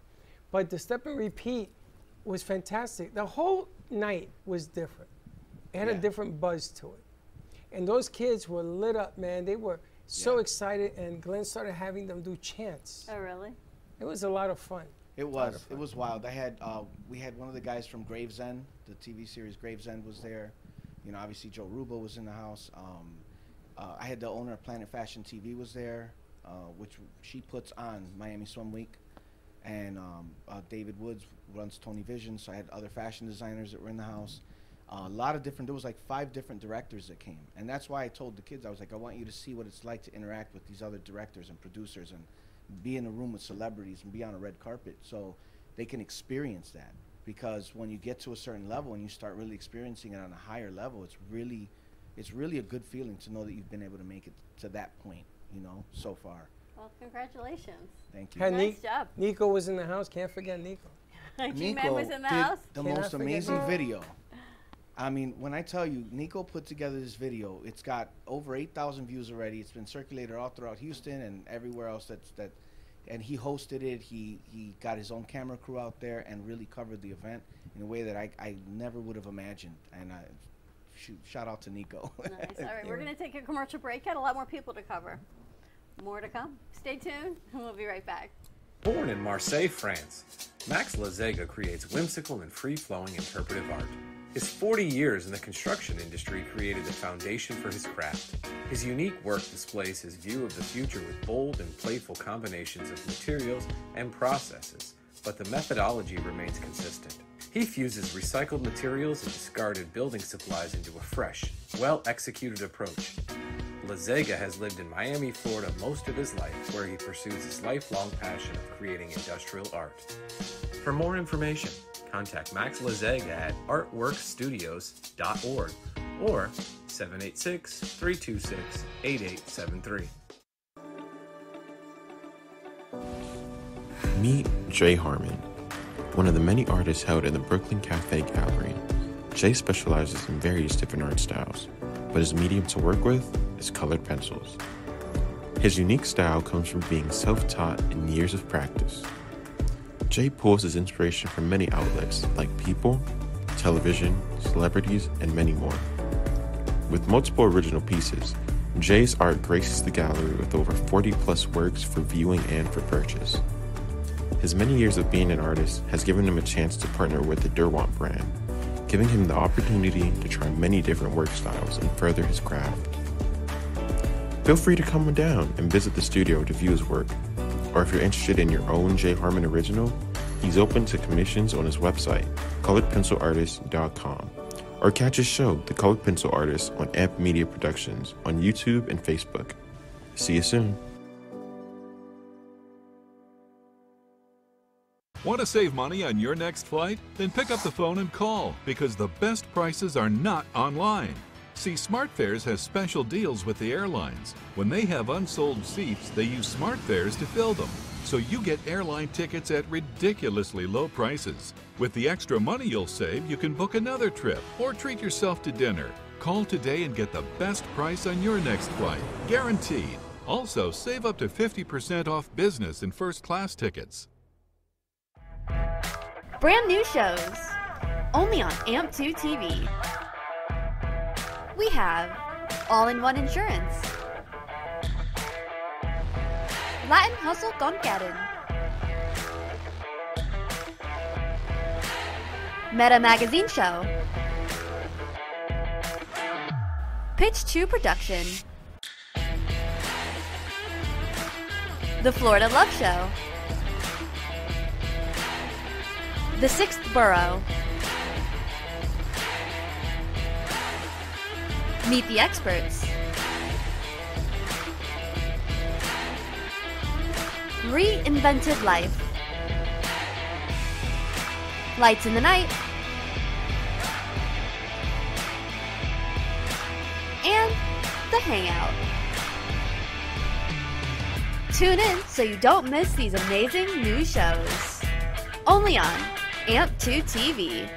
But the step and repeat was fantastic. The whole night was different. It had a different buzz to it. And those kids were lit up, man. They were so excited. And Glenn started having them do chants. Oh, really? It was a lot of fun. It Lot of was. It was wild. I had uh, we had one of the guys from Gravesend, the TV series Gravesend was there. You know, obviously Joe Rubo was in the house. Um, uh, I had the owner of Planet Fashion TV was there, uh, which she puts on Miami Swim Week, and um, uh, David Woods runs Tony Vision. So I had other fashion designers that were in the house. Uh, a lot of different. There was like five different directors that came, and that's why I told the kids I was like, I want you to see what it's like to interact with these other directors and producers and be in a room with celebrities and be on a red carpet so they can experience that because when you get to a certain level and you start really experiencing it on a higher level it's really it's really a good feeling to know that you've been able to make it to that point you know so far Well, congratulations. thank you Had Nice Ni- job. Nico was in the house. Can't forget Nico. G-Man was in the house. the Cannot most amazing video I mean, when I tell you, Nico put together this video, it's got over 8,000 views already. It's been circulated all throughout Houston and everywhere else that's that and he hosted it. He he got his own camera crew out there and really covered the event in a way that I, I never would have imagined. And I shoot, shout out to Nico. Nice. All right, we're going to take a commercial break. Got a lot more people to cover. More to come. Stay tuned, and we'll be right back. Born in Marseille, France, Max Lazega creates whimsical and free flowing interpretive art. His 40 years in the construction industry created the foundation for his craft. His unique work displays his view of the future with bold and playful combinations of materials and processes, but the methodology remains consistent. He fuses recycled materials and discarded building supplies into a fresh, well executed approach. Lazega has lived in Miami, Florida most of his life, where he pursues his lifelong passion of creating industrial art. For more information, contact Max Lazega at artworkstudios.org or 786 326 8873. Meet Jay Harmon, one of the many artists held in the Brooklyn Cafe Gallery. Jay specializes in various different art styles, but his medium to work with is colored pencils. His unique style comes from being self taught and years of practice. Jay pulls his inspiration from many outlets like people, television, celebrities, and many more. With multiple original pieces, Jay's art graces the gallery with over 40 plus works for viewing and for purchase. His many years of being an artist has given him a chance to partner with the Derwent brand, giving him the opportunity to try many different work styles and further his craft. Feel free to come down and visit the studio to view his work, or if you're interested in your own Jay Harmon original, he's open to commissions on his website, coloredpencilartist.com, or catch his show, The Colored Pencil Artist, on Amp Media Productions on YouTube and Facebook. See you soon. Want to save money on your next flight? Then pick up the phone and call because the best prices are not online. See, SmartFares has special deals with the airlines. When they have unsold seats, they use SmartFares to fill them. So you get airline tickets at ridiculously low prices. With the extra money you'll save, you can book another trip or treat yourself to dinner. Call today and get the best price on your next flight, guaranteed. Also, save up to 50% off business and first class tickets. Brand new shows, only on AMP2 TV. We have All in One Insurance, Latin Hustle Goncaden, Meta Magazine Show, Pitch 2 Production, The Florida Love Show, The Sixth Borough, Meet the Experts, Reinvented Life, Lights in the Night, and The Hangout. Tune in so you don't miss these amazing new shows. Only on AMP2 TV.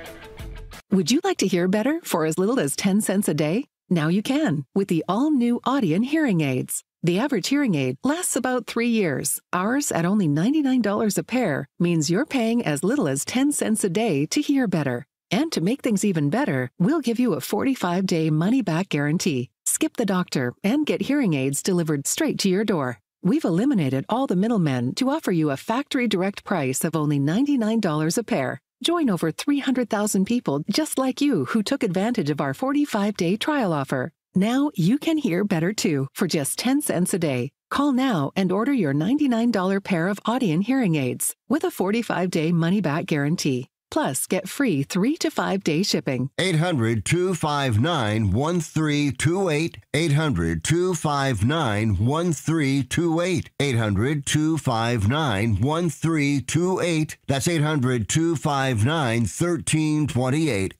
Would you like to hear better for as little as 10 cents a day? Now you can with the all new Audien hearing aids. The average hearing aid lasts about three years. Ours, at only $99 a pair, means you're paying as little as 10 cents a day to hear better. And to make things even better, we'll give you a 45 day money back guarantee. Skip the doctor and get hearing aids delivered straight to your door. We've eliminated all the middlemen to offer you a factory direct price of only $99 a pair. Join over 300,000 people just like you who took advantage of our 45 day trial offer. Now you can hear better too for just 10 cents a day. Call now and order your $99 pair of Audien hearing aids with a 45 day money back guarantee. Plus, get free three to five day shipping. 800 259 1328. 800 259 1328. 800 259 1328. That's 800 259 1328.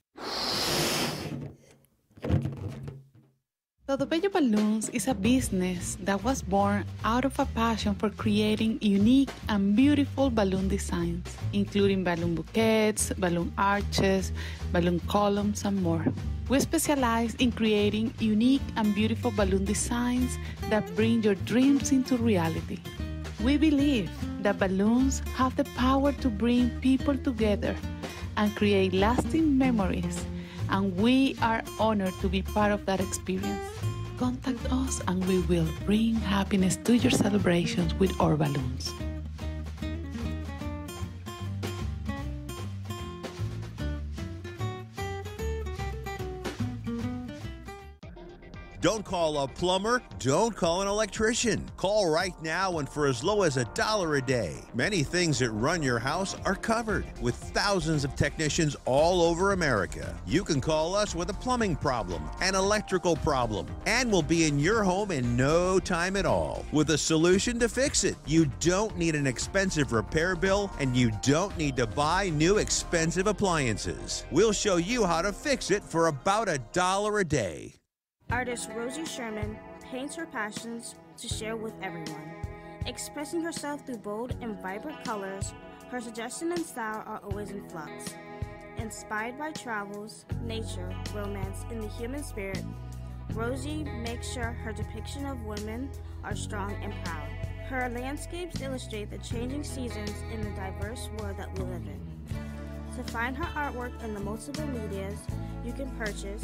Todo Bello Balloons is a business that was born out of a passion for creating unique and beautiful balloon designs, including balloon bouquets, balloon arches, balloon columns, and more. We specialize in creating unique and beautiful balloon designs that bring your dreams into reality. We believe that balloons have the power to bring people together and create lasting memories, and we are honored to be part of that experience. Contact us and we will bring happiness to your celebrations with our balloons. Don't call a plumber. Don't call an electrician. Call right now and for as low as a dollar a day. Many things that run your house are covered with thousands of technicians all over America. You can call us with a plumbing problem, an electrical problem, and we'll be in your home in no time at all with a solution to fix it. You don't need an expensive repair bill and you don't need to buy new expensive appliances. We'll show you how to fix it for about a dollar a day. Artist Rosie Sherman paints her passions to share with everyone. Expressing herself through bold and vibrant colors, her suggestion and style are always in flux. Inspired by travels, nature, romance, and the human spirit, Rosie makes sure her depiction of women are strong and proud. Her landscapes illustrate the changing seasons in the diverse world that we live in. To find her artwork in the multiple medias you can purchase,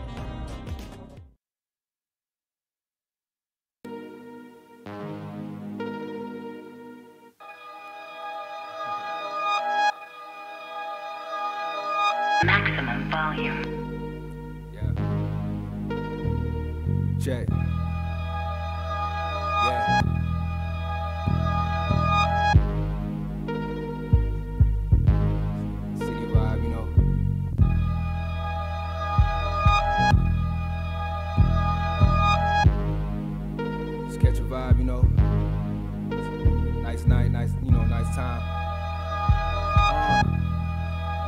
Volume. Check. Yeah. City vibe, you know. Just catch a vibe, you know. Nice night, nice, you know, nice time. Uh,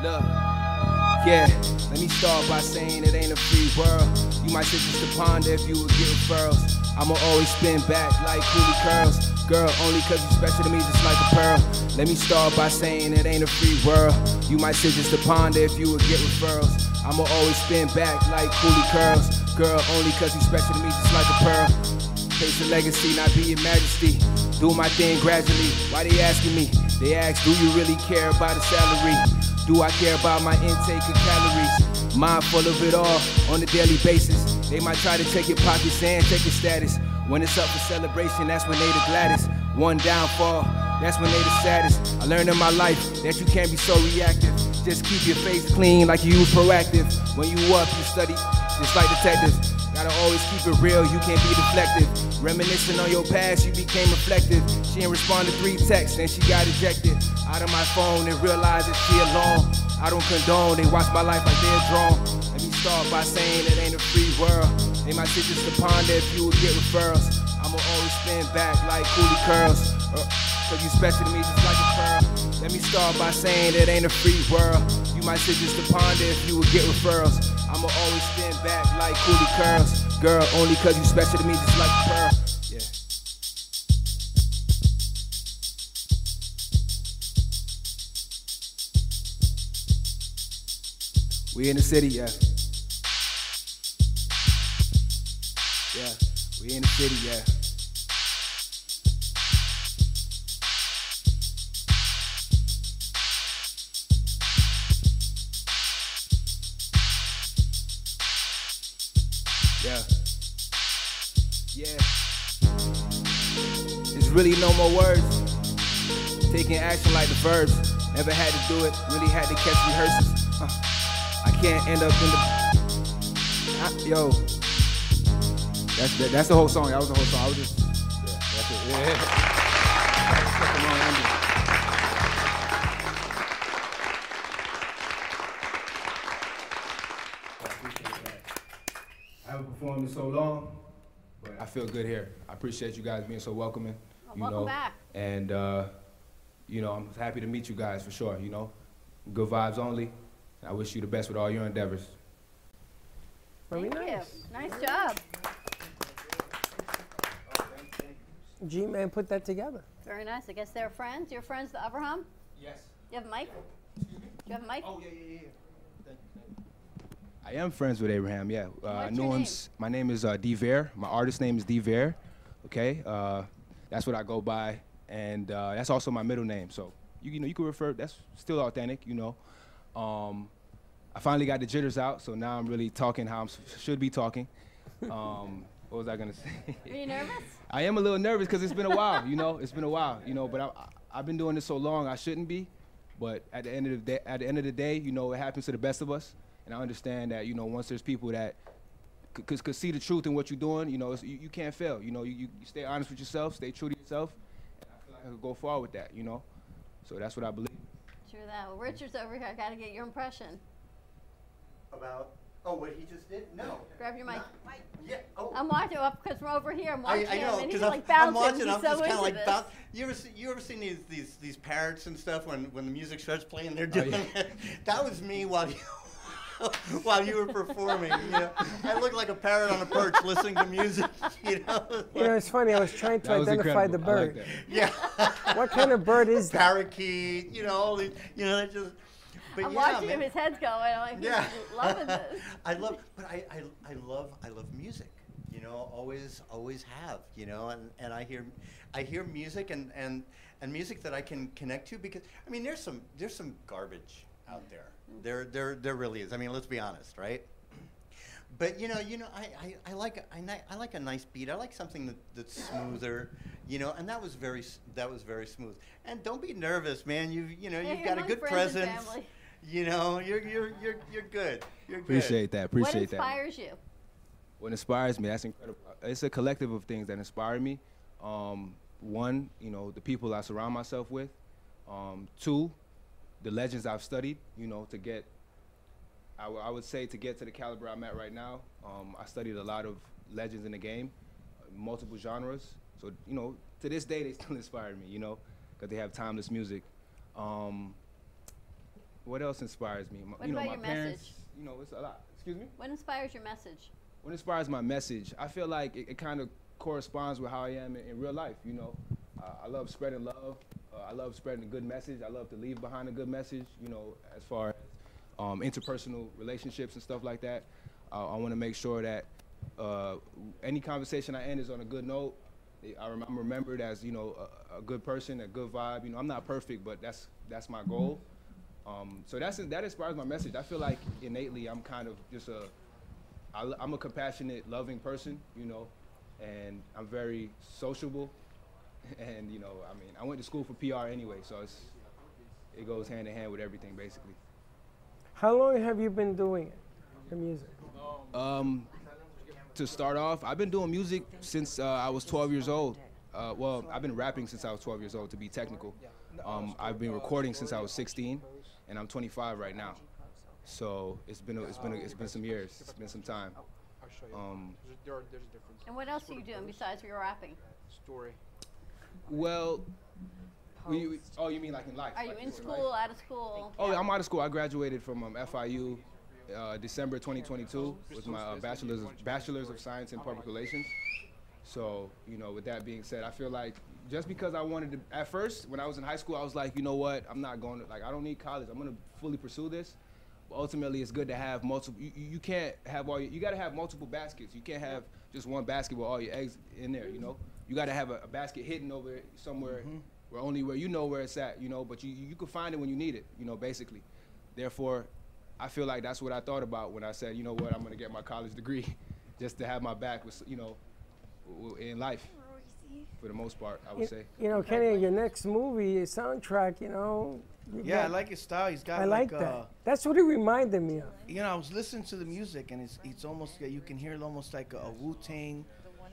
look. Yeah, let me start by saying it ain't a free world. You might sit just to ponder if you would get referrals. I'ma always spin back like coolie curls. Girl, only cause you special to me just like a pearl. Let me start by saying it ain't a free world. You might sit just to ponder if you would get referrals. I'ma always spin back like coolie curls. Girl, only cause you special to me just like a pearl. Face a legacy, not be your majesty. Do my thing gradually. Why they asking me? They ask, do you really care about a salary? Do I care about my intake of calories? Mindful of it all on a daily basis. They might try to take your pockets and take your status. When it's up for celebration, that's when they the gladdest. One downfall, that's when they the saddest. I learned in my life that you can't be so reactive. Just keep your face clean like you was proactive. When you up, you study, just like detectives. Gotta always keep it real, you can't be deflective. Reminiscing on your past, you became reflective. She ain't respond to three texts, and she got ejected out of my phone and realized that she alone. I don't condone, they watch my life like they're drawn. Let me start by saying it ain't a free world. They might sit just to ponder if you would get referrals. I'ma always spin back like coolie curls. Uh, Cause you special to me just like a pearl. Let me start by saying it ain't a free world. Might sit just to ponder if you would get referrals. I'ma always stand back like coolie curls. Girl, only cause you special to me just like a pearl. Yeah. We in the city, yeah. Yeah, we in the city, yeah. Yeah. Yeah. There's really no more words. Taking action like the verbs. Never had to do it. Really had to catch rehearsals. Uh, I can't end up in the. I- yo. That's that, that's the whole song. That was the whole song. I was just. Yeah, that's it. Yeah. Feel good here. I appreciate you guys being so welcoming. Well, you welcome know, back. And uh, you know, I'm happy to meet you guys for sure. You know, good vibes only. I wish you the best with all your endeavors. Very Thank nice. you. Nice job. G-Man put that together. Very nice. I guess they're friends. You're friends the Abraham? Yes. You have a mic? Do you have a mic? Oh, yeah, yeah, yeah. I am friends with Abraham. Yeah, uh, I your him. My name is uh, D Ver. My artist name is D Ver. Okay, uh, that's what I go by, and uh, that's also my middle name. So you, you know you can refer. That's still authentic. You know. Um, I finally got the jitters out, so now I'm really talking how I should be talking. Um, what was I gonna say? Are you nervous? I am a little nervous because it's been a while, you know. It's been a while, you know. But I, I, I've been doing this so long, I shouldn't be. But at the end of the day, at the end of the day, you know, it happens to the best of us. And I understand that, you know, once there's people that could, could, could see the truth in what you're doing, you know, it's, you, you can't fail. You know, you, you you stay honest with yourself, stay true to yourself, and I feel like I could go far with that, you know. So that's what I believe. True that. Well, Richard's over here. I got to get your impression. About oh, what he just did? No. Grab your mic. Yeah. Oh. I'm watching up because we're over here. I'm I, watching I him know and he's because I'm, like I'm bouncing. watching. he's I'm so just kind of like this. bounce. You ever see, you ever seen these these these parrots and stuff when when the music starts playing they're Oh, doing yeah. it? That was me while you. while you were performing, you know, I looked like a parrot on a perch listening to music. You know, You know, it's funny. I was trying to That was identify the incredible. I like bird. Yeah. what kind of bird is that? Parakeet, you know, all these, you know, they just. But I'm yeah, watching man. him. His head's going. I'm like, Yeah. loving this. I love, but I, I, I love, I love music. You know, always, always have. You know, and, and I hear, I hear music and, and and music that I can connect to because I mean, there's some there's some garbage out there. There there there really is. I mean, let's be honest, right? But you know, you know, I, I, I like a- I, ni- I like a nice beat. I like something that, that's smoother, you know. And that was very that was very smooth. And don't be nervous, man. You you know Yeah, you've got a good presence. You know, you're you're you're you're good. You're good. Appreciate that. Appreciate what that. inspires you? What inspires me? That's incredible. It's a collective of things that inspire me. Um, one, you know, the people I surround myself with. Um, two, the legends I've studied. You know, to get, I, w- I would say to get to the caliber I'm at right now. Um, I studied a lot of legends in the game, multiple genres. So you know, to this day they still inspire me. You know, because they have timeless music. Um, what else inspires me? My- What you know, about my your parents. message? You know, it's a lot. Excuse me. What inspires your message? What inspires my message? I feel like it, it kind of corresponds with how I am in, in real life. You know, uh, I love spreading love. Uh, I love spreading a good message. I love to leave behind a good message. You know, as far as um, interpersonal relationships and stuff like that. Uh, I want to make sure that uh, any conversation I end is on a good note. I'm remembered as you know a, a good person, a good vibe. You know, I'm not perfect, but that's that's my goal. Um, so that's that inspires my message. I feel like innately I'm kind of just a I, am a compassionate, loving person, you know, and I'm very sociable. And you know, I mean, I went to school for PR anyway, so it's it goes hand in hand with everything basically. How long have you been doing it, the music? Um, to start off, I've been doing music since uh, I was 12 years old. Uh, well, I've been rapping since I was 12 years old, to be technical. Um, I've been recording since I was 16, and I'm 25 right now. So it's been a, it's been a, it's been some years. It's been some time. Um, There are, there's a difference. And what else are you doing besides your rapping? Story. Well, we, oh, you mean like in life? Are you like in right? school, out of school? Oh, yeah, I'm out of school. I graduated from um, FIU uh, December 2022 with my uh, bachelor's of, bachelor's of science in public relations. So, you know, with that being said, I feel like just because I wanted to, at first, when I was in high school, I was like, you know what, I'm not going to, like, I don't need college. I'm going to fully pursue this. But ultimately, it's good to have multiple, you, you you can't have all your, you got to have multiple baskets. You can't have just one basket with all your eggs in there, you know? You got to have a, a basket hidden over somewhere where only where you know where it's at, you know, but you, you can find it when you need it, you know, basically. Therefore, I feel like that's what I thought about when I said, you know what, I'm going to get my college degree just to have my back with, you know, w- w- in life for the most part, I would You, say. you know, Kenny, your next movie, your soundtrack, you know. you Yeah, I like his style. He's got I like like, that. uh, That's what he reminded me of. You know, I was listening to the music, and it's it's almost you can hear it almost like a, a Wu Tang,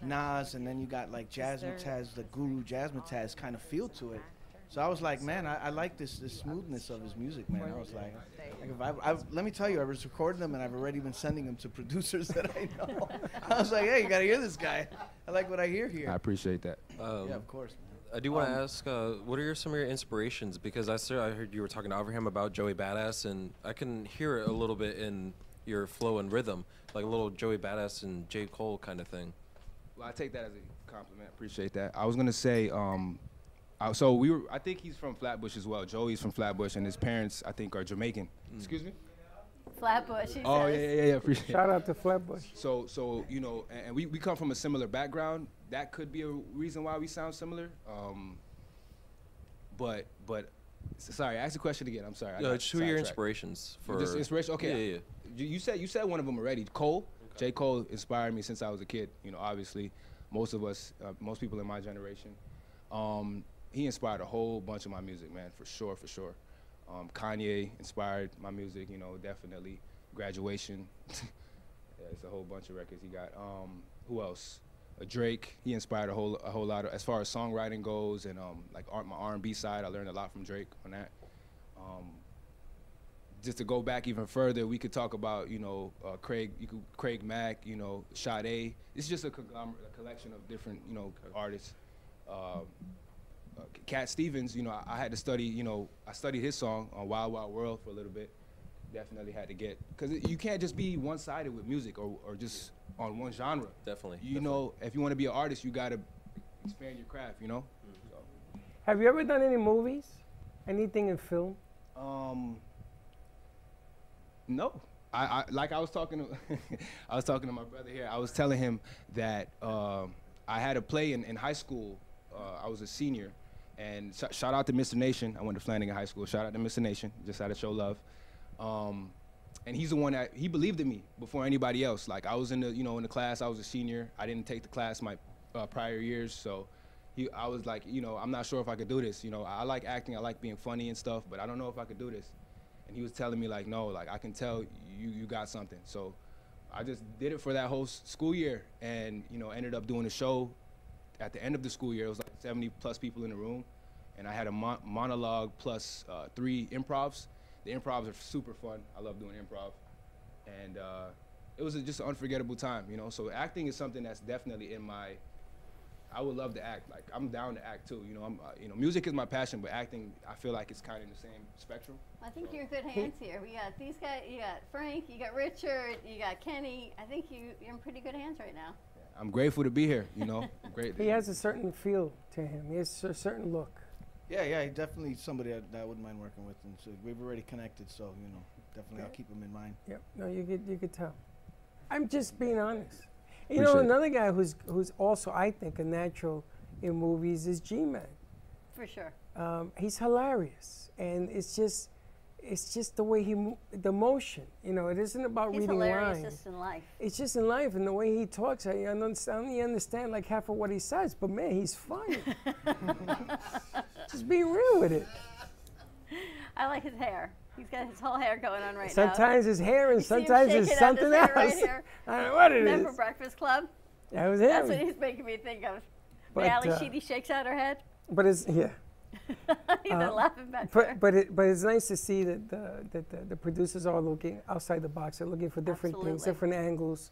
Nas, and then you got like Jazzmatazz, the Guru Jazzmatazz kind of feel to it. So I was like, man, I, I like this this smoothness of his music, man. I was like, like if I, I, let me tell you, I was recording them and I've already been sending them to producers that I know. I was like, hey, you gotta hear this guy. I like what I hear here. I appreciate that. Um, yeah, of course. Man. I do want to Um, ask, uh, what are your, some of your inspirations? Because I saw, I heard you were talking to Abraham about Joey Badass, and I can hear it a little bit in your flow and rhythm, like a little Joey Badass and J Cole kind of thing. Well, I take that as a compliment. Appreciate that. I was gonna say, um, I, so we were. I think he's from Flatbush as well. Joey's from Flatbush, and his parents, I think, are Jamaican. Excuse me. Flatbush. Oh yeah, says. yeah, yeah, yeah. Appreciate. Shout out to Flatbush. So, so you know, and, and we, we come from a similar background. That could be a reason why we sound similar. Um, but, but, s- sorry. Ask the question again. I'm sorry. I No, who are your inspirations for? Just inspiration. Okay. Yeah, yeah. You, you said you said one of them already. Cole. J. Cole inspired me since I was a kid. You know, obviously, most of us, uh, most people in my generation. Um, he inspired a whole bunch of my music, man, for sure, for sure. Um, Kanye inspired my music, you know, definitely. Graduation. yeah, it's a whole bunch of records he got. Um, who else? Uh, Drake. He inspired a whole a whole lot of as far as songwriting goes, and um, like art, my R&B side. I learned a lot from Drake on that. Just to go back even further, we could talk about you know uh, Craig, you could, Craig Mack, you know Sade. It's just a, conglomerate, a collection of different you know artists. Um, uh, Cat Stevens, you know, I, I had to study, you know, I studied his song on Wild Wild World for a little bit. Definitely had to get because you can't just be one-sided with music or, or just on one genre. Definitely. You know, if you want to be an artist, you gotta expand your craft. You know. So, Have you ever done any movies? Anything in film? Um, no. I, I like I was talking to I was talking to my brother here. I was telling him that um, I had a play in, in high school. Uh, I was a senior, and sh- shout out to Mr. Nation. I went to Flanagan High School. Shout out to Mr. Nation. Just had to show love. Um, and he's the one that he believed in me before anybody else. Like I was in the you know in the class. I was a senior. I didn't take the class my uh, prior years, so he I was like you know I'm not sure if I could do this. You know I like acting. I like being funny and stuff, but I don't know if I could do this and he was telling me like no like i can tell you you got something. So i just did it for that whole school year and you know ended up doing a show at the end of the school year. It was like 70 plus people in the room. And i had a mon- monologue plus uh, three improvs. The improvs are super fun. I love doing improv. And uh, it was just an unforgettable time you know? So acting is something that's definitely in my I would love to act. Like I'm down to act too. You know, I'm. Uh, you know, music is my passion, but acting, I feel like it's kind of in the same spectrum. I think you're in good hands here. We got these guys. You got Frank. You got Richard. You got Kenny. I think you you're in pretty good hands right now. I'm grateful to be here. You know, great. He has a certain feel to him. He has a certain look. Yeah, yeah, definitely somebody that, that I wouldn't mind working with, and so we've already connected. So you know, definitely I'll keep him in mind. Yep. No, you could you could tell. I'm just being honest. You Appreciate know, it. another guy who's who's also I think a natural in movies is G-Man. For sure. Um, he's hilarious, and it's just it's just the way he mo- the motion. You know, it isn't about He's reading hilarious lines. just in life. It's just in life and the way he talks. I, understand, I only understand like half of what he says, but man, he's funny. just being real with it. I like his hair. He's got his whole hair going on right now. Sometimes his hair and You sometimes it's his something Right else. here. I don't know what it Remember is. Breakfast Club? That was him. That's what he's making me think of. But, When Ally uh, Sheedy shakes out her head. But it's yeah. He's Uh, laughing back there. but but it, but it's nice to see that the, that the, the producers are looking outside the box. They're looking for different things, different angles.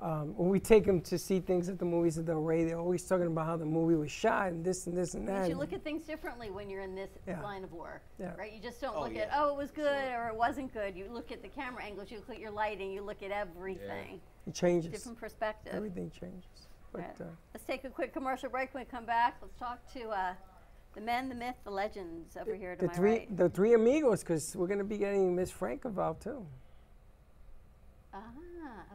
Um, when we take them to see things at the movies at the Rey, they're always talking about how the movie was shot and this and this and Makes that. you look at things differently when you're in this Yeah. line of work, Yeah. right? You just don't Oh, look yeah. at oh it was good or it wasn't good. You look at the camera angles, you look at your lighting, you look at everything. it changes. Different perspective. Everything changes. But Right. uh, Let's take a quick commercial break. When we come back, let's talk to uh, the men, the myth, the legends over here to the my three right. the three amigos, because we're going to be getting Miss Frank involved too. Ah,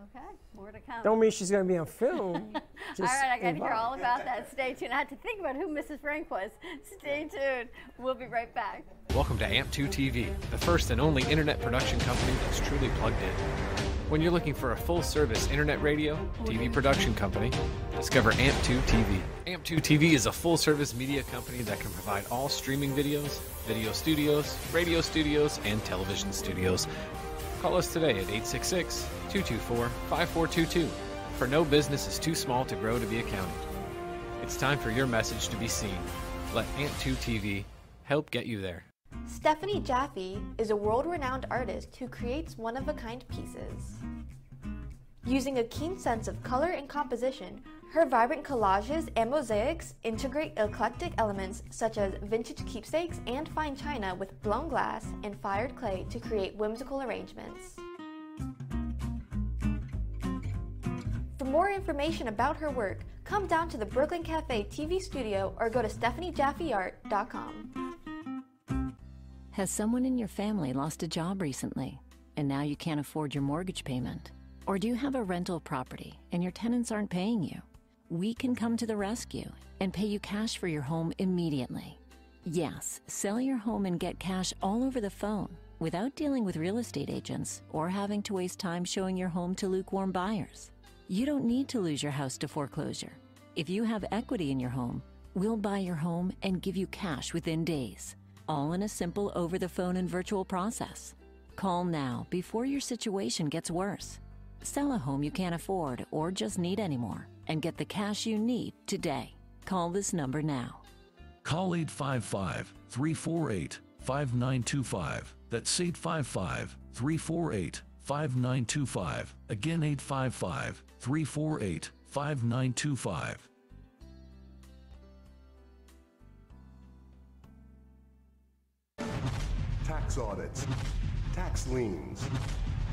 okay. More to come. Don't mean she's going to be on film. all just right, I got to hear all about that. Stay tuned. I had to think about who Mrs. Frank was. Stay tuned. We'll be right back. Welcome to AMP2 TV, the first and only internet production company that's truly plugged in. When you're looking for a full service internet radio, TV production company, discover AMP2 TV. AMP2 TV is a full service media company that can provide all streaming videos, video studios, radio studios, and television studios. Call us today at 866 224 5422, for no business is too small to grow to be accounted. It's time for your message to be seen. Let AMP2 TV help get you there. Stephanie Jaffe is a world renowned artist who creates one of a kind pieces. Using a keen sense of color and composition, her vibrant collages and mosaics integrate eclectic elements such as vintage keepsakes and fine china with blown glass and fired clay to create whimsical arrangements. For more information about her work, come down to the Brooklyn Cafe TV studio or go to stephaniejaffeart.com. Has someone in your family lost a job recently and now you can't afford your mortgage payment? Or do you have a rental property and your tenants aren't paying you? We can come to the rescue and pay you cash for your home immediately. Yes, sell your home and get cash all over the phone without dealing with real estate agents or having to waste time showing your home to lukewarm buyers. You don't need to lose your house to foreclosure. If you have equity in your home, we'll buy your home and give you cash within days, all in a simple over the phone and virtual process. Call now before your situation gets worse. Sell a home you can't afford or just need anymore and get the cash you need today. Call this number now. Call 855 348 5925. That's 855 348 5925. Again, 855 348 5925. Tax audits, tax liens,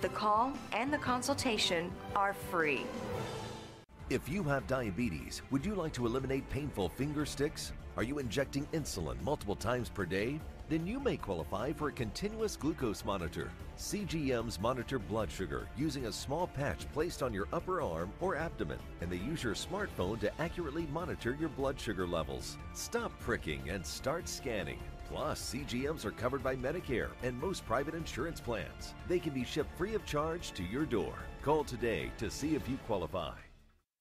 The call and the consultation are free. If you have diabetes, would you like to eliminate painful finger sticks? Are you injecting insulin multiple times per day? Then you may qualify for a continuous glucose monitor. CGMs monitor blood sugar using a small patch placed on your upper arm or abdomen, and they use your smartphone to accurately monitor your blood sugar levels. Stop pricking and start scanning. Plus, CGMs are covered by Medicare and most private insurance plans. They can be shipped free of charge to your door. Call today to see if you qualify.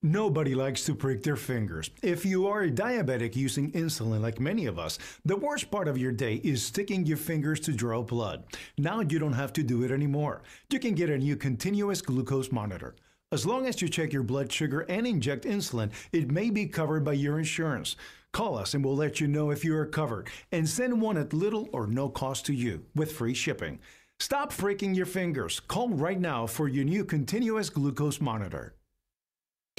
Nobody likes to prick their fingers. If you are a diabetic using insulin like many of us, the worst part of your day is sticking your fingers to draw blood. Now you don't have to do it anymore. You can get a new continuous glucose monitor. As long as you check your blood sugar and inject insulin, it may be covered by your insurance. Call us and we'll let you know if you are covered and send one at little or no cost to you with free shipping. Stop freaking your fingers. Call right now for your new continuous glucose monitor.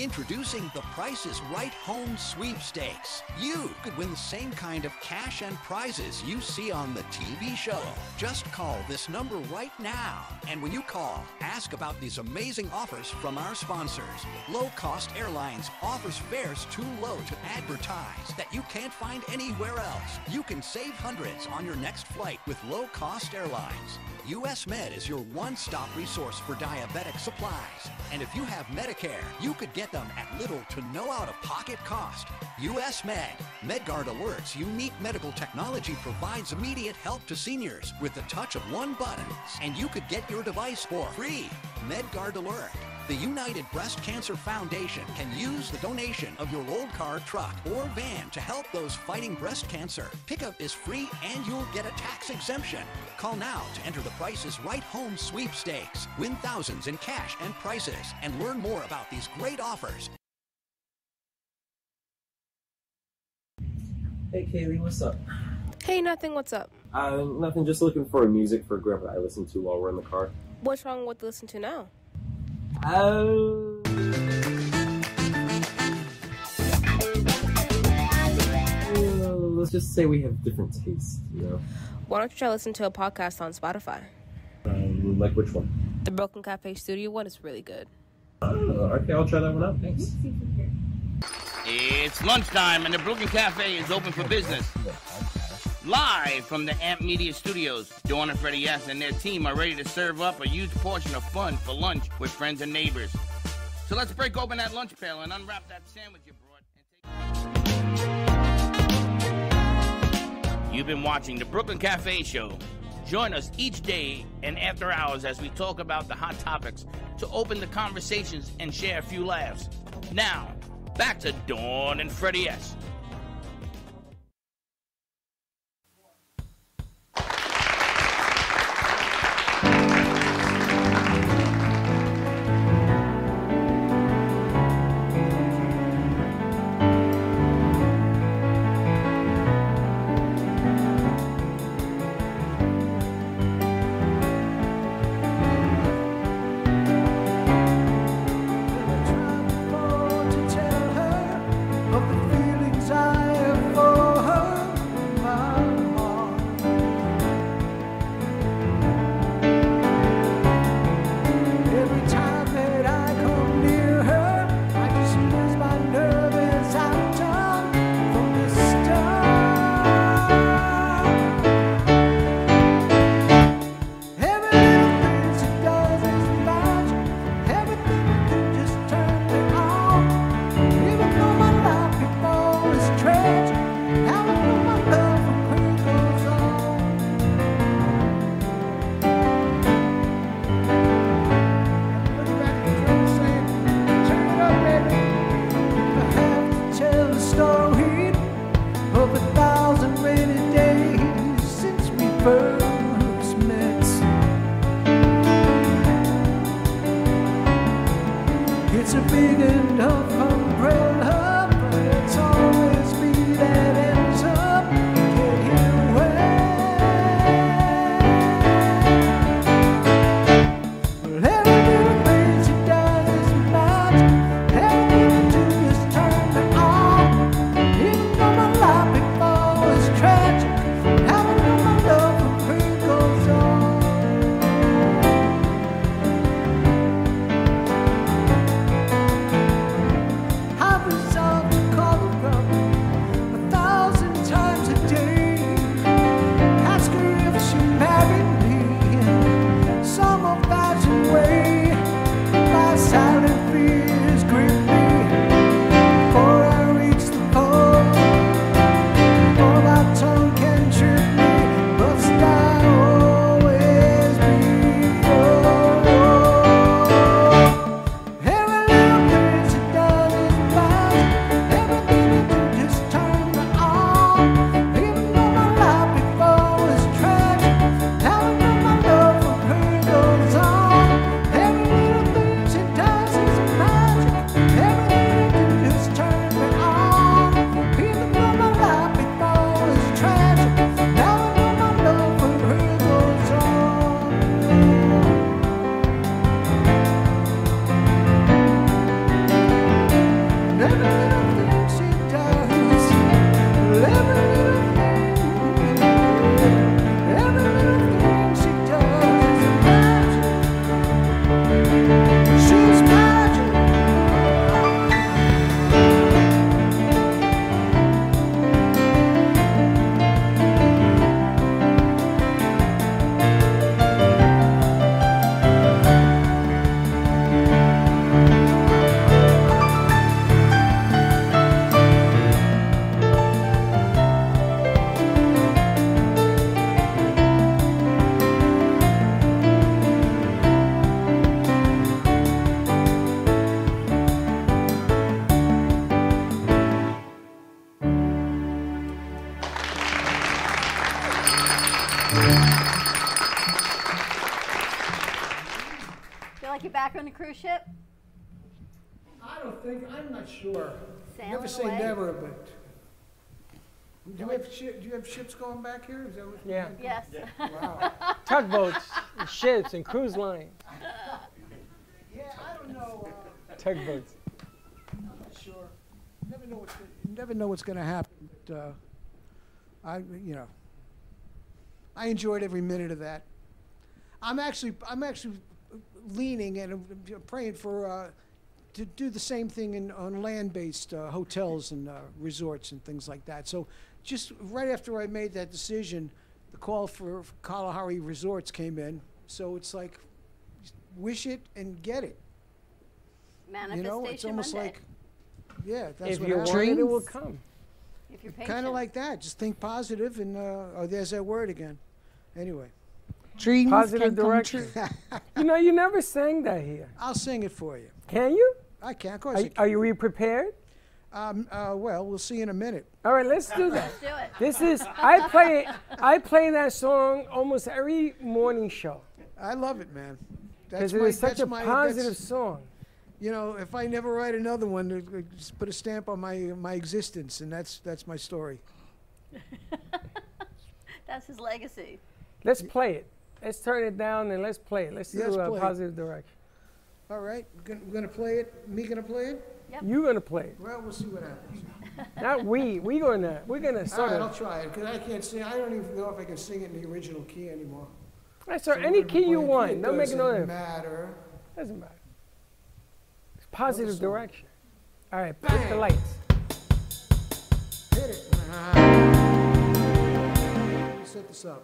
Introducing the Price is Right Home Sweepstakes. You could win the same kind of cash and prizes you see on the TV show. Just call this number right now. And when you call, ask about these amazing offers from our sponsors. Low Cost Airlines offers fares too low to advertise that you can't find anywhere else. You can save hundreds on your next flight with Low Cost Airlines. US Med is your one-stop resource for diabetic supplies. And if you have Medicare, you could get them at little to no out-of-pocket cost. US Med. MedGuard Alerts unique medical technology provides immediate help to seniors with the touch of one button. And you could get your device for free. MedGuard Alert. The United Breast Cancer Foundation can use the donation of your old car, truck, or van to help those fighting breast cancer. Pickup is free and you'll get a tax exemption. Call now to enter the Price is Right Home Sweepstakes. Win thousands in cash and prizes and learn more about these great offers. Hey Kaylee, what's up? Hey, nothing. What's up? Uh, nothing. Just looking for a music for Grandpa I listen to while we're in the car. What's wrong with listen to now? Uh, uh, let's just say we have different tastes, you know. Why don't you try listen to a podcast on Spotify? Um, like which one? The Brooklyn Cafe Studio one is really good. Uh, okay, I'll try that one out. Thanks. It's lunchtime and the Brooklyn Cafe is open for business. Live from the Amp Media Studios, Dawn and Freddie S. and their team are ready to serve up a huge portion of fun for lunch with friends and neighbors. So let's break open that lunch pail and unwrap that sandwich you brought. Take... You've been watching the Brooklyn Cafe Show. Join us each day and after hours as we talk about the hot topics to open the conversations and share a few laughs. Now, back to Dawn and Freddie S. on the cruise ship? I don't think, I'm not sure. Sailing Never say away? never, but. Do you have shi do you have ships going back here? Is that what? Yeah. Yes. Wow. Tugboats, and ships, and cruise lines. Yeah, I don't know. uh, Tugboats. I'm not sure. Never know what's, gonna- you never know what's gonna happen, but, uh, I, you know, I enjoyed every minute of that. I'm actually, I'm actually leaning and uh, praying for, uh, to do the same thing in, on land-based uh, hotels and uh, resorts and things like that. So just right after I made that decision, the call for Kalahari Resorts came in. So it's like, wish it and get it. Manifestation You know, it's almost Monday. like, yeah, that's If what you happens. want it, it will come. If you're Kind of like that. Just think positive, and uh, oh, there's that word again. Anyway, Dreams Positive can come direction. true. you know, you never sang that here. I'll sing it for you. Can you? I can, of course. Are, I can. are you prepared? Um, uh, well, we'll see in a minute. All right, let's do that. Let's do it. This is I play I play that song almost every morning show I love it, man. because it my- is such that's a my- positive song. You know, if I never write another one, it- it just put a stamp on my my existence, and that's that's my story. That's his legacy. Let's play it. Let's turn it down and let's play it. Let's do Yes, a play it. positive direction. All right, we're gonna, we're gonna play it. Me gonna play it? You're gonna play it, Well, we'll see what happens. not we. We gonna we're gonna All sort right, of. I'll try it because I can't sing. I don't even know if I can sing it in the original key anymore. That's all right. So Any key you want. It Don't make no doesn't difference. matter. Doesn't matter. It's positive song? direction. All right, put the Bang. lights. Hit it. Let me set this up.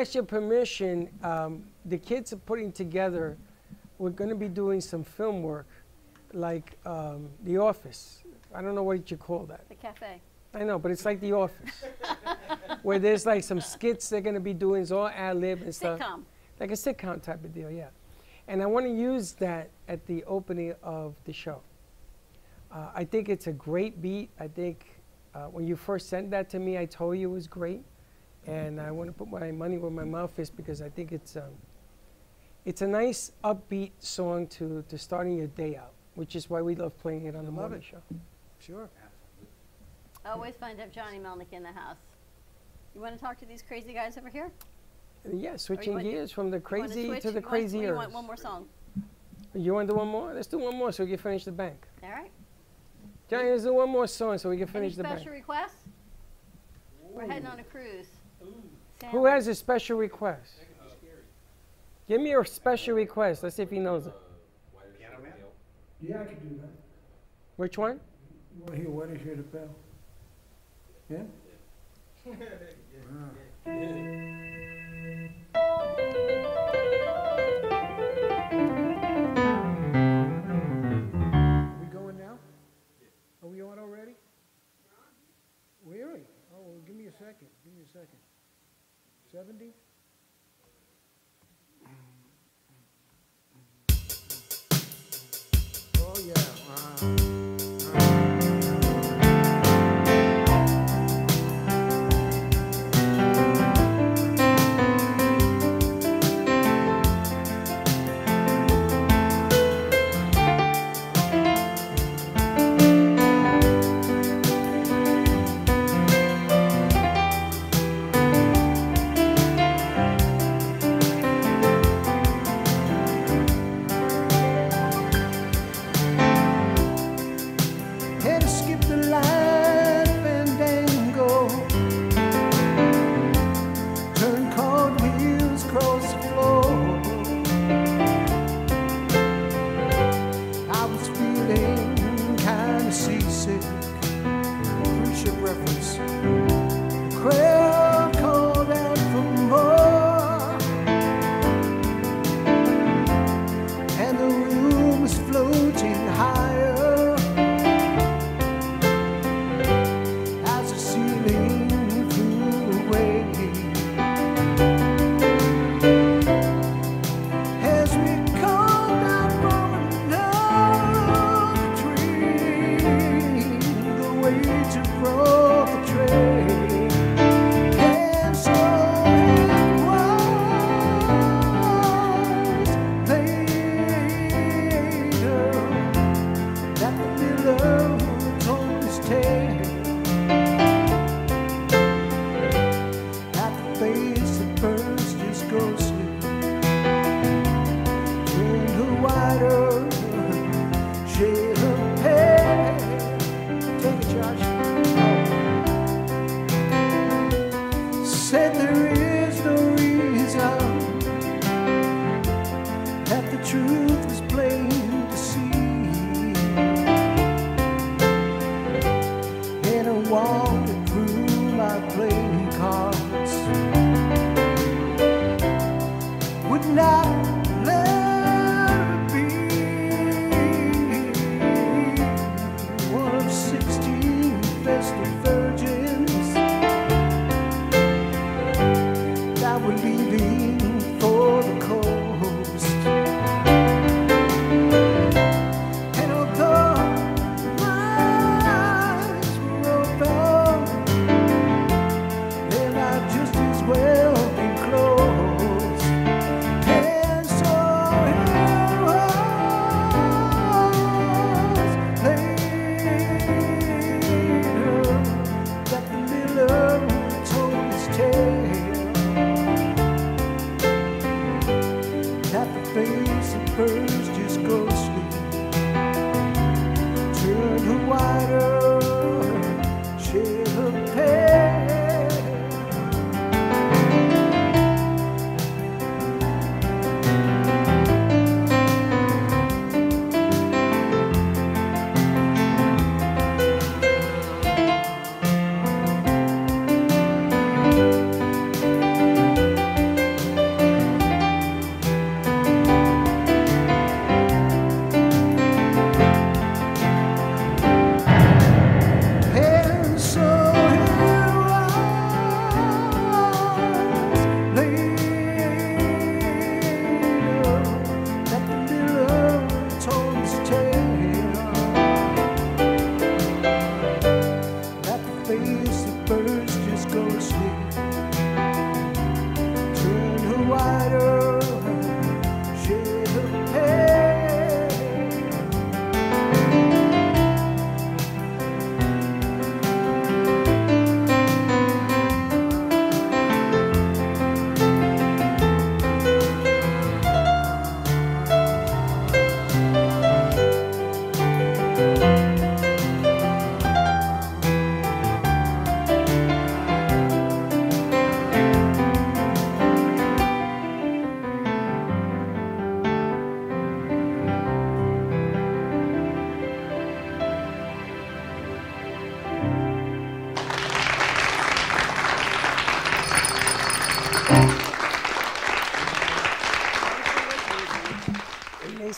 Ask your permission. Um, the kids are putting together. We're gonna be doing some film work, like um, The Office. I don't know what you call that. The cafe. I know, but it's like The Office, where there's like some skits they're gonna be doing. It's all ad lib and stuff. Sitcom. Like a sitcom type of deal, yeah. And I want to use that at the opening of the show. Uh, I think it's a great beat. I think uh, when you first sent that to me, I told you it was great, and I want to put my money where my mouth is because I think it's um, it's a nice upbeat song to to starting your day out, which is why we love playing it on the morning it. show. Sure. Always fun to have Johnny Melnick in the house. You want to talk to these crazy guys over here? Uh, Yeah, switching gears from the You wanna crazy to the crazier. You want one more song? You want to do one more? Let's do one more so we can finish the bank. All right. Johnny, let's do one more song so we can Any finish the bank. special requests? We're heading on a cruise. Who has a special request? Give me a special request. Let's see if he knows it. Yeah, I could do that. Which one? You want to hear Why Did You Hear the Bell? Yeah? Are we going now? Are we on already? Really? Oh, well, give me a second. Give me a second. 70? Oh, yeah.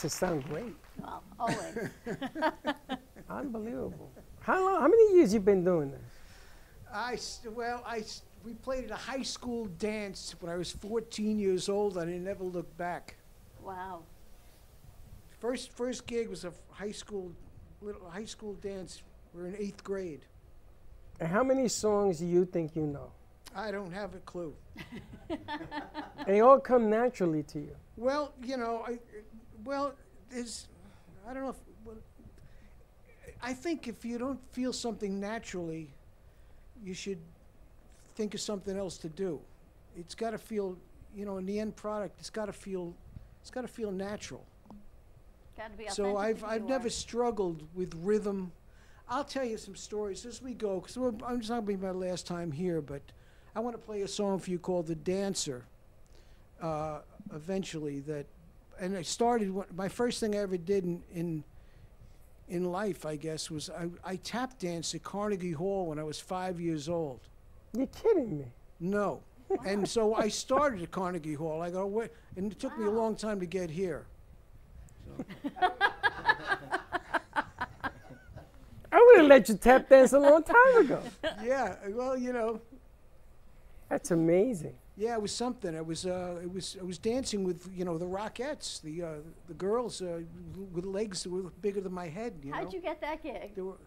It makes it sound great. Well, always. Unbelievable. How long? How many years you been doing this? I s- well, I s- we played at a high school dance when I was 14 years old, and I never looked back. wow. First first gig was a f- high school little high school dance. We're in eighth grade. And how many songs do you think you know? I don't have a clue. They all come naturally to you. Well, you know, I well, there's I don't know if well, I think if you don't feel something naturally, you should think of something else to do. It's got to feel, you know, in the end product, it's got to feel it's got to feel natural. Got to be So I've I've never are. struggled with rhythm. I'll tell you some stories as we go because I'm just not gonna be my last time here, but I want to play a song for you called "The Dancer." Uh, eventually, that, and I started. My first thing I ever did in in, in life, I guess, was I, I tap danced at Carnegie Hall when I was five years old. You're kidding me. No. and so I started at Carnegie Hall. I go, what? And it took me a long time to get here. I would have let you tap dance a long time ago. yeah, well, you know, That's amazing. Yeah, it was something. I was, uh, it was, I was dancing with, you know, the Rockettes, the, uh, the girls uh, with legs that were bigger than my head. You How'd know? you get that gig? They were,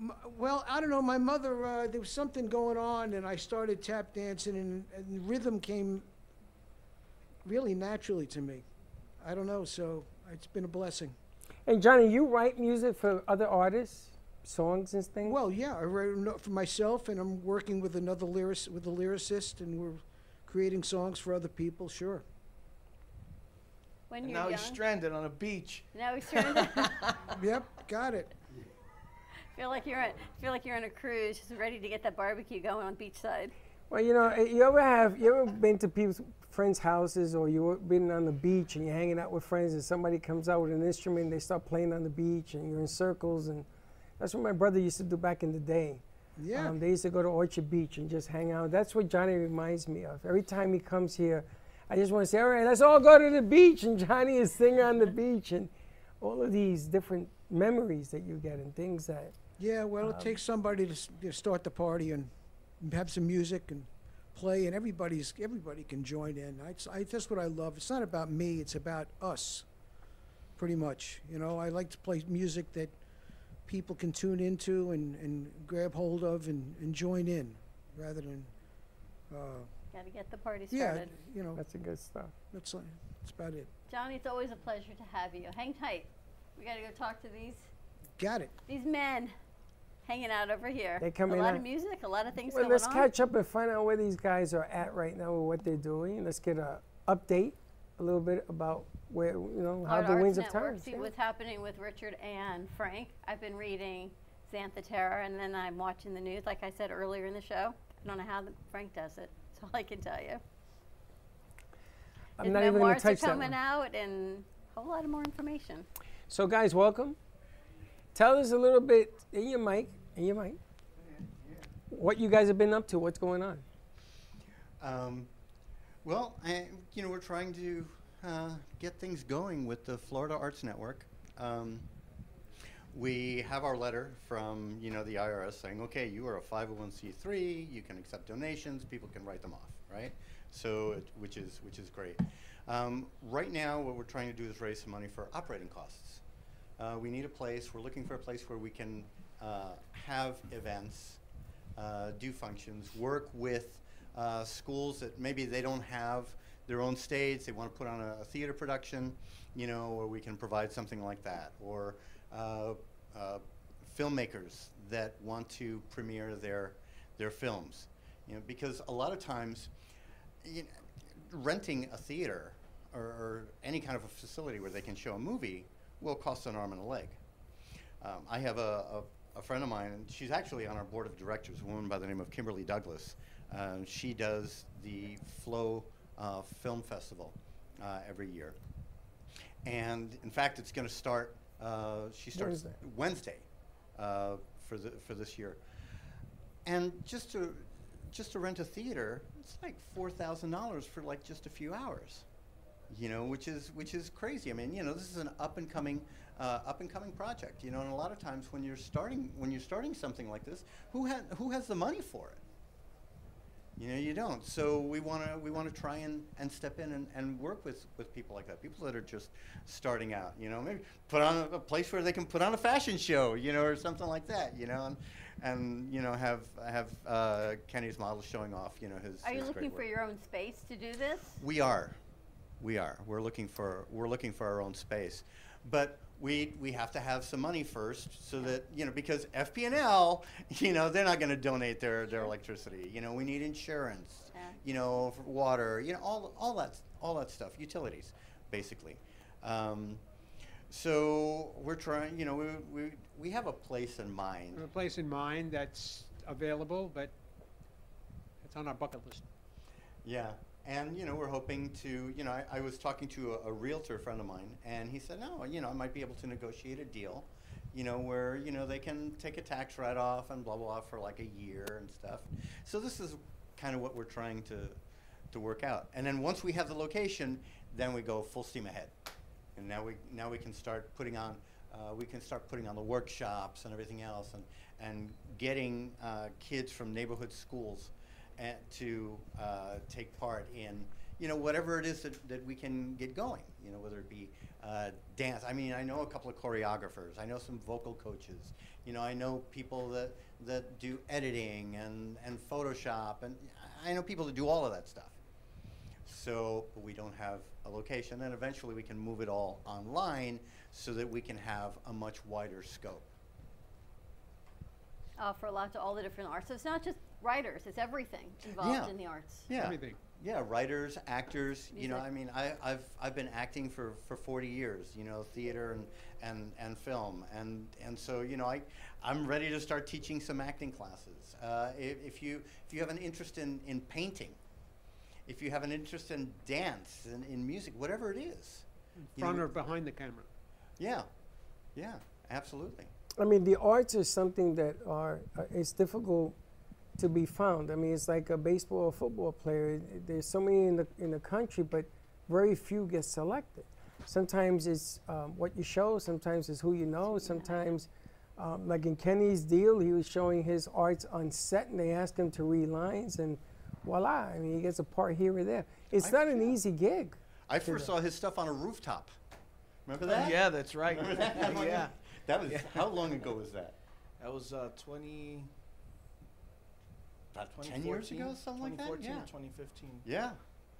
m- well, I don't know. My mother, uh, there was something going on, and I started tap dancing, and, and rhythm came really naturally to me. I don't know, so it's been a blessing. And Johnny, you write music for other artists, songs and things. Well, yeah, I write for myself, and I'm working with another lyricist, with a lyricist, and we're creating songs for other people. Sure. When And you're now young. he's stranded on a beach. Now he's turned. Yep, got it. feel like you're on, feel like you're on a cruise, just ready to get that barbecue going on beachside. Well, you know, eh, you ever have you ever been to people's friends' houses, or you've been on the beach and you're hanging out with friends, and somebody comes out with an instrument, and they start playing on the beach, and you're in circles, and that's what my brother used to do back in the day. Yeah. Um, they used to go to Orchard Beach and just hang out. That's what Johnny reminds me of. Every time he comes here, I just want to say, all right, let's all go to the beach. And Johnny is singing on the beach and all of these different memories that you get and things that. Yeah, well, it Um, takes somebody to, s- to start the party and have some music and play, and everybody's everybody can join in. I, I, that's what I love. It's not about me; it's about us, pretty much. You know, I like to play music that people can tune into and, and grab hold of and, and join in, rather than. Uh, Got to get the party started. yeah, started. you know, That's a good stuff. that's like, that's about it. Johnny, it's always a pleasure to have you. Hang tight. We got to go talk to these Got it. these men hanging out over here. They come a in A lot of music, a lot of things Well, going let's on. catch up and find out where these guys are at right now with what they're doing. Let's get a update a little bit about where you know how the Arts winds of time. See what's happening with Richard and Frank. I've been reading Xantha Terror, and then I'm watching the news. Like I said earlier in the show, I don't know how the, Frank does it. That's all I can tell you. I'm His not even going memoirs to touch are coming out, and a whole lot of more information. So, guys, welcome. Tell us a little bit in your mic, in your mic, what you guys have been up to. What's going on? Um, well, I, you know, we're trying to uh, get things going with the Florida Arts Network. Um, we have our letter from, you know, the IRS saying, okay, you are a 501c3, you can accept donations, people can write them off, right? So, it, which is which is great. Um, right now, what we're trying to do is raise some money for operating costs. Uh, we need a place. We're looking for a place where we can uh, have events, uh, do functions, work with uh, schools that maybe they don't have their own stage. They want to put on a, a theater production, you know, or we can provide something like that, or uh, uh, filmmakers that want to premiere their their films, you know, because a lot of times, you know, renting a theater or, or any kind of a facility where they can show a movie will cost an arm and a leg. Um, I have a, a, a friend of mine, and she's actually on our board of directors, a woman by the name of Kimberly Douglas. Um, she does the Flow uh, Film Festival uh, every year. And in fact, it's going to start, uh, she starts Wednesday. Wednesday uh, for, the, for this year. And just to, just to rent a theater, it's like four thousand dollars for like just a few hours. You know, which is which is crazy. I mean, you know, this is an up and coming uh, up and coming project. You know, and a lot of times when you're starting when you're starting something like this, who ha- who has the money for it? You know, you don't. So we want to we want to try and, and step in and, and work with, with people like that, people that are just starting out. You know, maybe put on a, a place where they can put on a fashion show, you know, or something like that. You know, and, and you know have have uh, Kenny's model showing off. You know his. Are you his great looking work. for your own space to do this? We are, we are. We're looking for we're looking for our own space, but we we have to have some money first, so that you know because FP&L, you know, they're not going to donate their their electricity. You know, we need insurance. yeah. You know, for water. You know, all all that all that stuff, utilities, basically. Um, so we're trying. You know, we we we have a place in mind. A place in mind that's available, but it's on our bucket list. Yeah, and you know we're hoping to. You know, I, I was talking to a, a realtor friend of mine, and he said, "No, you know, I might be able to negotiate a deal, you know, where you know they can take a tax write-off and blah blah for like a year and stuff." So this is kind of what we're trying to to work out. And then once we have the location, then we go full steam ahead, and now we now we can start putting on. Uh, we can start putting on the workshops and everything else, and and getting uh, kids from neighborhood schools to uh, take part in you know whatever it is that, that we can get going you know whether it be uh, dance. I mean i know a couple of choreographers. I know some vocal coaches. You know i know people that that do editing and and photoshop and i know people that do all of that stuff. So we don't have a location. And eventually we can move it all online so that we can have a much wider scope. Offer a lot to all the different arts. So it's not just writers; it's everything involved Yeah. in the arts. Yeah. Yeah, writers, actors. You know, I mean, I, I've I've been acting for, for 40 years. You know, theater and, and, and film, and and so you know, I I'm ready to start teaching some acting classes. Uh, if, if you if you have an interest in, in painting, if you have an interest in dance and in music, whatever it is, you Front know, or behind the camera. yeah, yeah, absolutely. I mean, the arts is something that are uh, it's difficult to be found. I mean, it's like a baseball or football player. There's so many in the in the country, but very few get selected. Sometimes it's um, what you show. Sometimes it's who you know. Sometimes, um, like in Kenny's deal, he was showing his arts on set, and they asked him to read lines, and voila! I mean, he gets a part here or there. It's not an easy gig. I first do. saw his stuff on a rooftop. Remember Oh, that? yeah, that's right. Remember that? Yeah. That was Yeah. how long ago was that? That was uh, 20. About 10 years ago, 2014, something like that? 2014 Yeah. or 2015. Yeah.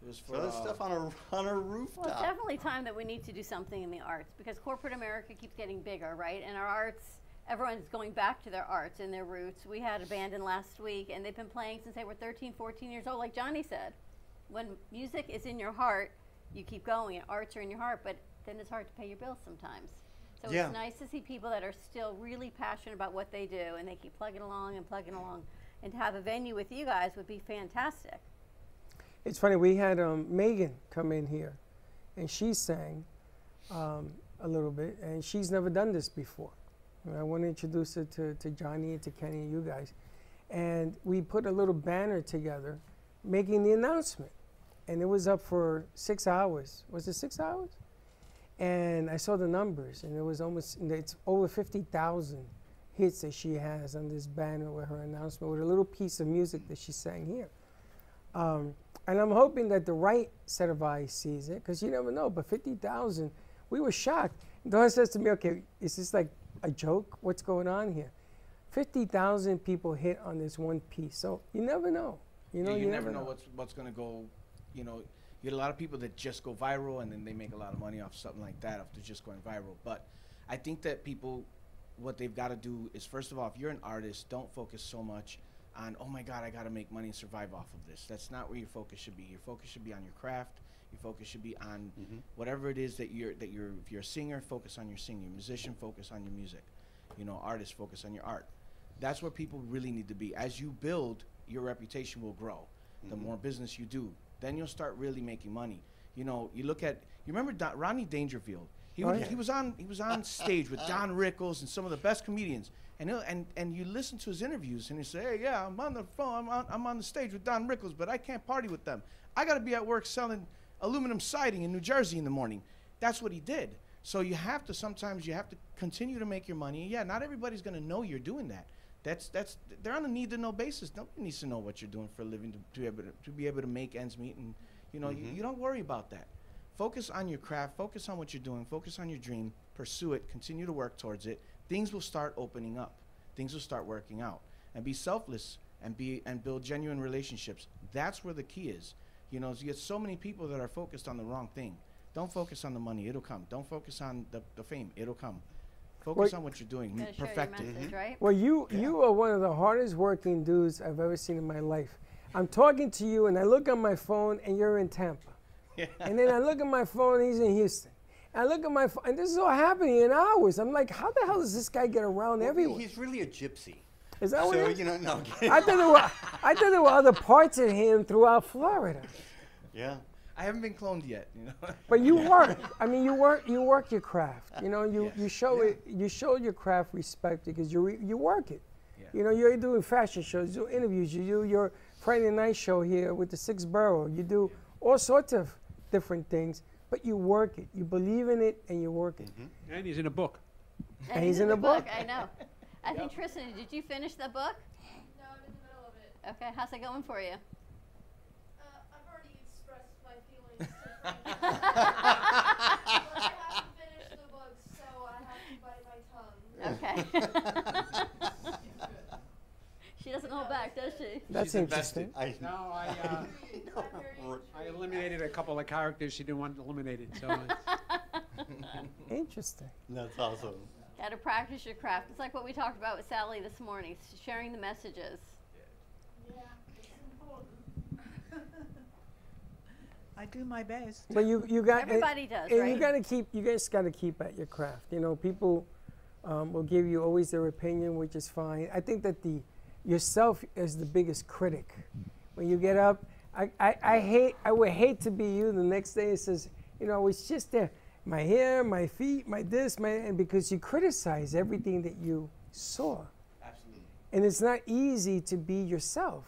It was for So this uh, stuff on a on a rooftop. Well, it's definitely time that we need to do something in the arts because corporate America keeps getting bigger, right? And our arts, everyone's going back to their arts and their roots. We had a band in last week, and they've been playing since they were 13, 14 years old. Like Johnny said, when music is in your heart, you keep going, and arts are in your heart, but then it's hard to pay your bills sometimes. So Yeah. it's nice to see people that are still really passionate about what they do, and they keep plugging along and plugging along. And to have a venue with you guys would be fantastic. It's funny. We had um, Megan come in here, and she sang um, a little bit, and she's never done this before. And I want to introduce her to, to Johnny and to Kenny and you guys. And we put a little banner together, making the announcement, and it was up for six hours. Was it six hours? And I saw the numbers, and it was almost it's over fifty thousand hits that she has on this banner with her announcement with a little piece of music that she sang here. Um, and I'm hoping that the right set of eyes sees it, because you never know. But 50,000, we were shocked. Dawn says to me, okay, is this like a joke? What's going on here? 50,000 people hit on this one piece. So you never know. You know, yeah, you, you, never know, what's what's gonna go. You know, you get a lot of people that just go viral and then they make a lot of money off something like that if they're just going viral. But I think that people, what they've got to do is first of all, if you're an artist, don't focus so much on oh my god, I got to make money and survive off of this. That's not where your focus should be. Your focus should be on your craft. Your focus should be on whatever it is that you're that you're. If you're a singer, focus on your singing. Musician, focus on your music. You know, artist, focus on your art. That's where people really need to be. As you build, your reputation will grow. The Mhm. more business you do, then you'll start really making money. You know, you look at you remember Don, Rodney Dangerfield. He, Oh, yeah. he was on he was on stage with Don Rickles and some of the best comedians. And he'll, and and you listen to his interviews and he say, hey, yeah, I'm on the phone, I'm on, I'm on the stage with Don Rickles, but I can't party with them. I got to be at work selling aluminum siding in New Jersey in the morning. That's what he did. So you have to sometimes you have to continue to make your money. Yeah, not everybody's going to know you're doing that. That's that's they're on a need to know basis. Nobody needs to know what you're doing for a living to, to be able to, to be able to make ends meet. And you know you, Mhm. you don't worry about that. Focus on your craft. Focus on what you're doing. Focus on your dream. Pursue it. Continue to work towards it. Things will start opening up. Things will start working out. And be selfless and be and build genuine relationships. That's where the key is. You know, you get so many people that are focused on the wrong thing. Don't focus on the money; it'll come. Don't focus on the, the fame; it'll come. Focus Well- on what you're doing. Gotta your Perfect it. message, mm-hmm. right? Well, you you are one of the hardest working dudes I've ever seen in my life. I'm talking to you, and I look on my phone, and you're in Tampa. And then I look at my phone, he's in Houston. I look at my phone, and this is all happening in hours. I'm like, how the hell does this guy get around Well, everywhere? He's really a gypsy. Is that what so, it is? you know, no. I thought there were I thought there were other parts of him throughout Florida. Yeah. I haven't been cloned yet. You know. But you work. I mean, you work. You work your craft. You know, you you show it. You show your craft respect because you re, you work it. Yeah. You know, you're doing fashion shows, you do interviews, you do your Friday night show here with the Six Borough. You do all sorts of different things, but you work it. You believe in it and you work it. And he's in a book. And he's in a book. I know. I think Tristan, did you finish the book? No, I'm in the middle of it. Okay, how's it going for you? I've already expressed my feelings to I haven't finished the book, so I have to bite my tongue. Okay. she doesn't hold back, does she? That's She's invested. interesting. No, I, uh, I eliminated a couple of characters she didn't want eliminated. So uh, Interesting. That's awesome. Got to practice your craft. It's like what we talked about with Sally this morning, s- sharing the messages. Yeah, it's important. I do my best. But you you got and- Everybody does, and right? you got to keep you guys got to keep at your craft. You know, people um, will give you always their opinion, which is fine. I think that the yourself is the biggest critic. When you get up, I, I, I hate I would hate to be you the next day. It says, you know, it's just there, my hair, my feet, my this, my and because you criticize everything that you saw, Absolutely. and it's not easy to be yourself.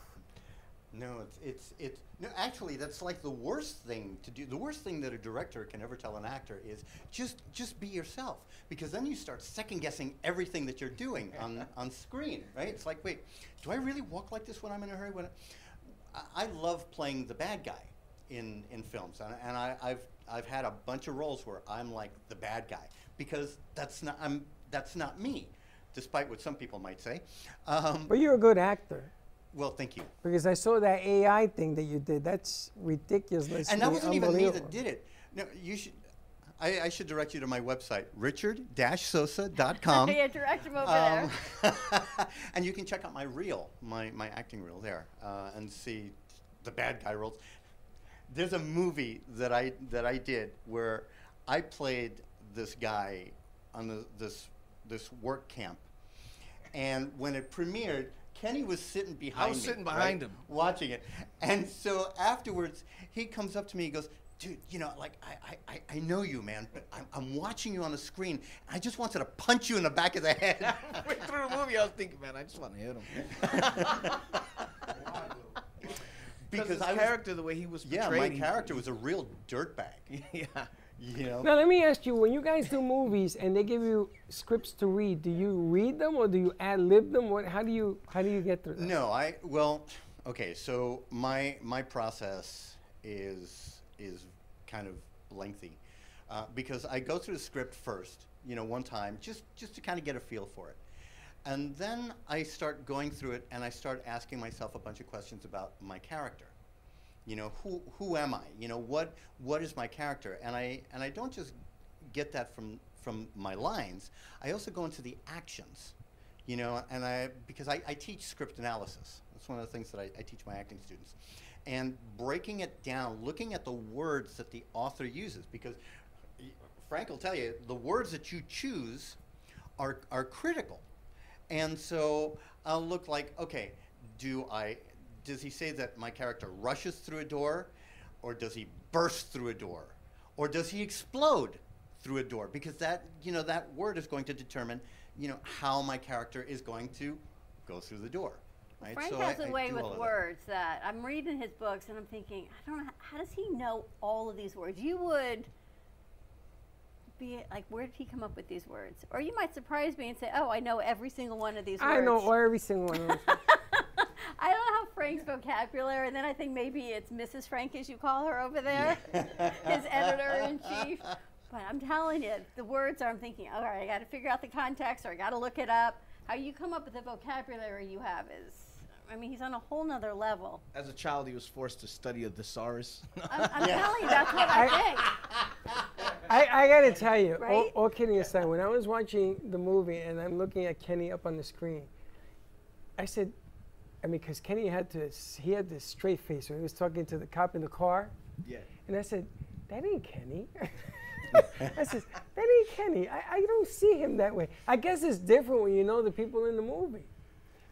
No, it's it's it's no. Actually, that's like the worst thing to do. The worst thing that a director can ever tell an actor is just just be yourself, because then you start second guessing everything that you're doing on on screen, right? It's like, wait, do I really walk like this when I'm in a hurry? When I, I love playing the bad guy in in films, and, and I, I've I've had a bunch of roles where I'm like the bad guy because that's not I'm that's not me, despite what some people might say. Um, But you're a good actor. well, thank you. Because I saw that AI thing that you did. That's ridiculous. And that wasn't even me that did it. No, you should. I, I should direct you to my website, richard-sosa.com. yeah, direct him over there. Um, and you can check out my reel, my, my acting reel there, uh, and see the bad guy roles. There's a movie that I that I did where I played this guy on the, this this work camp, and when it premiered, Kenny was sitting behind I was me, sitting right, behind him. watching it, and so afterwards he comes up to me, he goes. Dude, you know, like I, I, I- I know you, man, but I'm, I'm watching you on the screen. I just wanted to punch you in the back of the head. Went through the movie, I was thinking, man, I just want to hit him. because his I was, character, the way he was yeah, my character was a real dirtbag. yeah. You know. Now let me ask you: When you guys do movies and they give you scripts to read, do you read them or do you ad lib them? What? How do you how do you get through that? No, I well, okay. So my my process is is kind of lengthy uh, because I go through the script first, you know, one time just just to kind of get a feel for it, and then I start going through it and I start asking myself a bunch of questions about my character. You know, who who am I? You know, what what is my character? And I and I don't just get that from from my lines. I also go into the actions you know, and I because I, I teach script analysis. That's one of the things that I, I teach my acting students, and breaking it down, looking at the words that the author uses, because Frank will tell you the words that you choose are are critical, and so I'll look like okay, do I does he say that my character rushes through a door, or does he burst through a door, or does he explode through a door? Because that you know that word is going to determine you know how my character is going to go through the door. Right? Frank So has I- a I way with all of that. words that. I'm reading his books and I'm thinking, I don't know, how does he know all of these words? You would be like, where did he come up with these words? Or you might surprise me and say, oh, I know every single one of these I words. I know every single one of those. I don't know how Frank's vocabulary, and then I think maybe it's Mrs. Frank, as you call her over there, his editor in chief. But I'm telling you, the words are, I'm thinking, all right, I got to figure out the context or I got to look it up. How you come up with the vocabulary you have is, I mean, he's on a whole nother level. As a child, he was forced to study a thesaurus. I'm, I'm telling you, that's what I think. I, I gotta tell you, all, Right? all kidding aside, when I was watching the movie and I'm looking at Kenny up on the screen, I said, I mean, because Kenny had to, he had this straight face when he was talking to the cop in the car. Yeah. And I said, that ain't Kenny. I said, that ain't Kenny. I, I don't see him that way. I guess it's different when you know the people in the movie.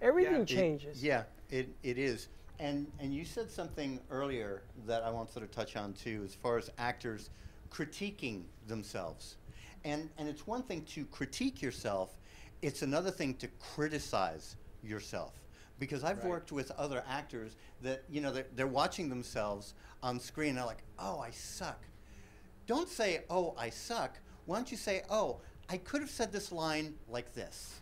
Everything It- changes. yeah, it, it is. And and you said something earlier that I want to sort of touch on too, as far as actors critiquing themselves. And and it's one thing to critique yourself, it's another thing to criticize yourself. Because I've Right. worked with other actors that, you know, they're, they're watching themselves on screen and they're like, oh, I suck. Don't say, oh, I suck. Why don't you say, oh, I could have said this line like this?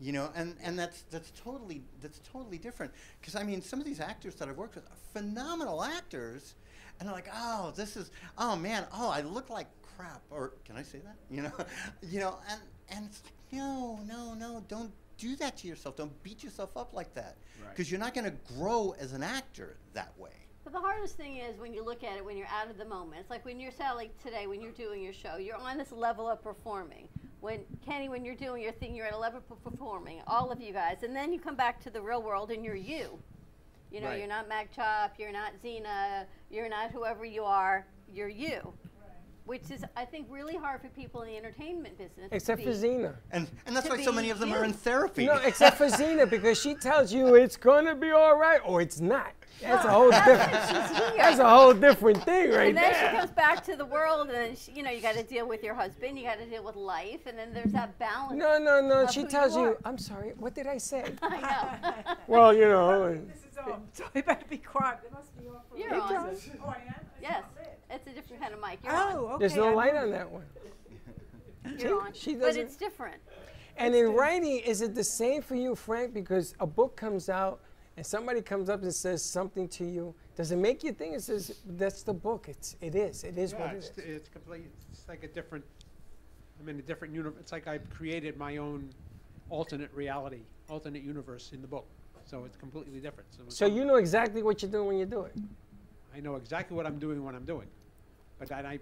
You know and and that's that's totally that's totally different. Because i mean some of these actors that i've worked with are phenomenal actors and they're like oh this is oh man oh i look like crap. Or can i say that? You know you know and and it's like no no no don't do that to yourself. Don't beat yourself up like that. Right. because you're not going to grow as an actor that way. But the hardest thing is when you look at it when you're out of the moment. It's like when you're Sally today, when you're doing your show, you're on this level of performing. When Kenny, when you're doing your thing, you're at a level performing. All of you guys, and then you come back to the real world and you're you. You know, Right. you're not Magchop, you're not Xena, you're not whoever you are. You're you. Which is, I think, really hard for people in the entertainment business. Except for be- Xena. and and that's To why so many of them are in therapy No, except for Xena, because she tells you it's gonna be all right or it's not. That's a whole That's different. when. That's a whole different thing right and then there. she comes back to the world, and she, you know you got to deal with your husband, you got to deal with life, and then there's that balance. No, no, no. She tells you, are. I'm sorry, what did I say? I know. well, you know. This is on. So I better be quiet. They must be on You're reason. on. Oh, I am? Yes, it's a different kind of mic. You're Oh, on. okay. There's no I light moved on that one. You're on. she but doesn't- it's different. And in writing, is it the same for you, Frank? Because a book comes out and somebody comes up and says something to you. Does it make you think it says that's the book? It's it is. It is yeah, what it it's, is. It's complete. It's like a different. I'm in a different universe. It's like I've created my own alternate reality, alternate universe in the book. So it's completely different. So, So you know exactly what you're doing when you do it. I know exactly what I'm doing when I'm doing. But I,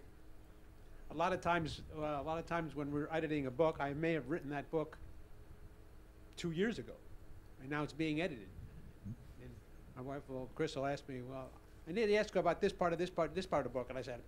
a lot of times, uh, a lot of times when we're editing a book, I may have written that book two years ago, and now it's being edited. And my wife, well, Chris will ask me, well, I need to ask you about this part of this part, this part of the book, and I said,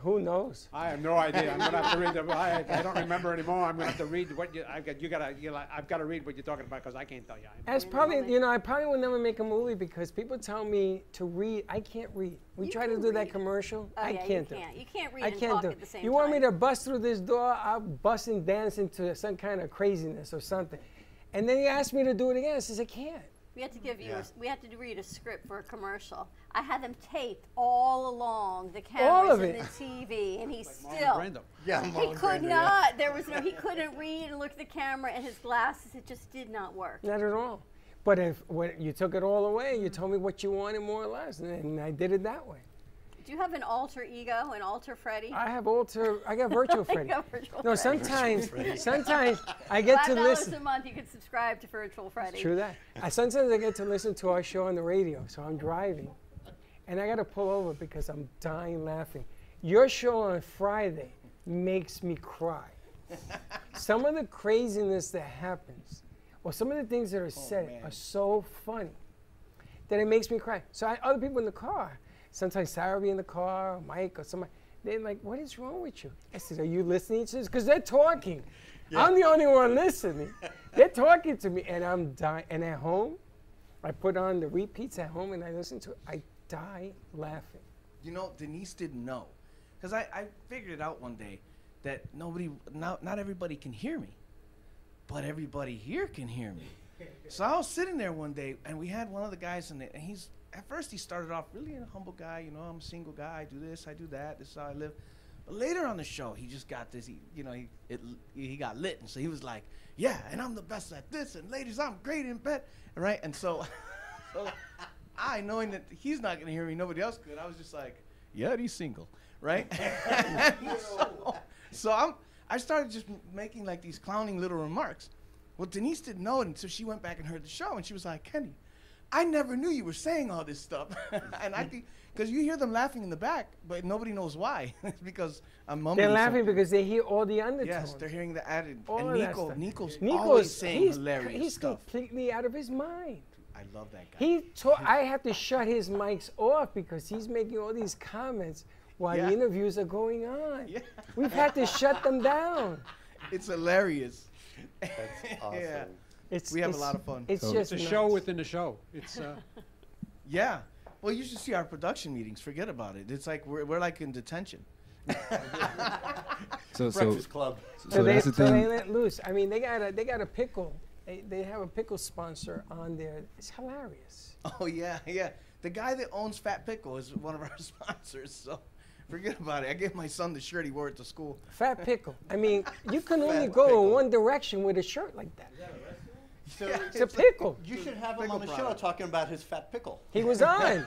Who knows? I have no idea. I'm gonna have to read the. I, I don't remember anymore. I'm gonna have to read what you. I've got. You gotta. You like, I've got to read what you're talking about because I can't tell you. I'm That's probably, you know, I probably will never make a movie because people tell me to read. I can't read. We You try to can do that commercial. Oh, I yeah, can't do can't. it. You can't read I and can't talk do at it. the same You want me to bust through this door? I'll bust and dance into some kind of craziness or something. And then he asked me to do it again. I says, I can't. We had to give you. Yeah. A, s- we had to read a script for a commercial. I had them taped all along the All cameras and the TV, and he Marlon still. Brando. Yeah, he Marlon could Brando, yeah. not. There was no. He couldn't read and look at the camera, and his glasses. It just did not work. Not at all. But if when you took it all away, you told me what you wanted more or less, and, and I did it that way. Do you have an alter ego, an alter Freddy? I have alter. I got virtual I Freddy. got Virtual no, Freddy. sometimes, sometimes I get to listen. $5 a month. You can subscribe to Virtual Freddy. True that. I, sometimes I get to listen to our show on the radio, so I'm driving, and I got to pull over because I'm dying laughing. Your show on Friday makes me cry. some of the craziness that happens, or some of the things that are oh, said, man. are so funny that it makes me cry. So I, other people in the car, sometimes Sarah will be in the car, Mike, or somebody, they're like, "What is wrong with you?" I said, "Are you listening to this?" Because they're talking. I'm the only one listening. they're talking to me, and I'm dying. And at home, I put on the repeats at home, and I listen to it. I die laughing. You know, Denise didn't know. Because I, I figured it out one day. that nobody, not not everybody can hear me, but everybody here can hear me. So I was sitting there one day, and we had one of the guys in it, and he's at first he started off really a humble guy, you know, I'm a single guy, I do this, I do that, this is how I live. But later on the show, he just got this, he, you know, he it, he got lit, and so he was like, yeah, and I'm the best at this, and ladies, I'm great in bed, right? And so, so I knowing that he's not gonna hear me, nobody else could. I was just like, yeah, he's single, right? so, so I'm, I started just making like these clowning little remarks. Well, Denise didn't know it until she went back and heard the show, and she was like, Kenny, I never knew you were saying all this stuff. and I think, because you hear them laughing in the back, but nobody knows why. it's because I'm mumbling. They're laughing something. because they hear all the undertones. Yes, they're hearing the added. all and of that Nico, stuff. Nico's, Nico's always saying he's, hilarious He's stuff. completely out of his mind. I love that guy. He ta- I have to shut his mics off because he's making all these comments while Yeah. the interviews are going on. Yeah. We've had to shut them down. It's hilarious. That's awesome. yeah. It's, we have a lot of fun. It's So just it's a nuts. show within a show. It's uh, Yeah. Well, you should see our production meetings. Forget about it. It's like we're, we're like in detention. So, so, Breakfast Club. so, they, that's the so they let loose. I mean, they got a they got a pickle. They, they have a pickle sponsor on there. It's hilarious. Oh yeah, yeah. The guy that owns Fat Pickle is one of our sponsors. So forget about it. I gave my son the shirt he wore it to school. Fat pickle. I mean, you can only go pickle. in one direction with a shirt like that. So It's a pickle. You should have him on the show talking about his fat pickle. He was on.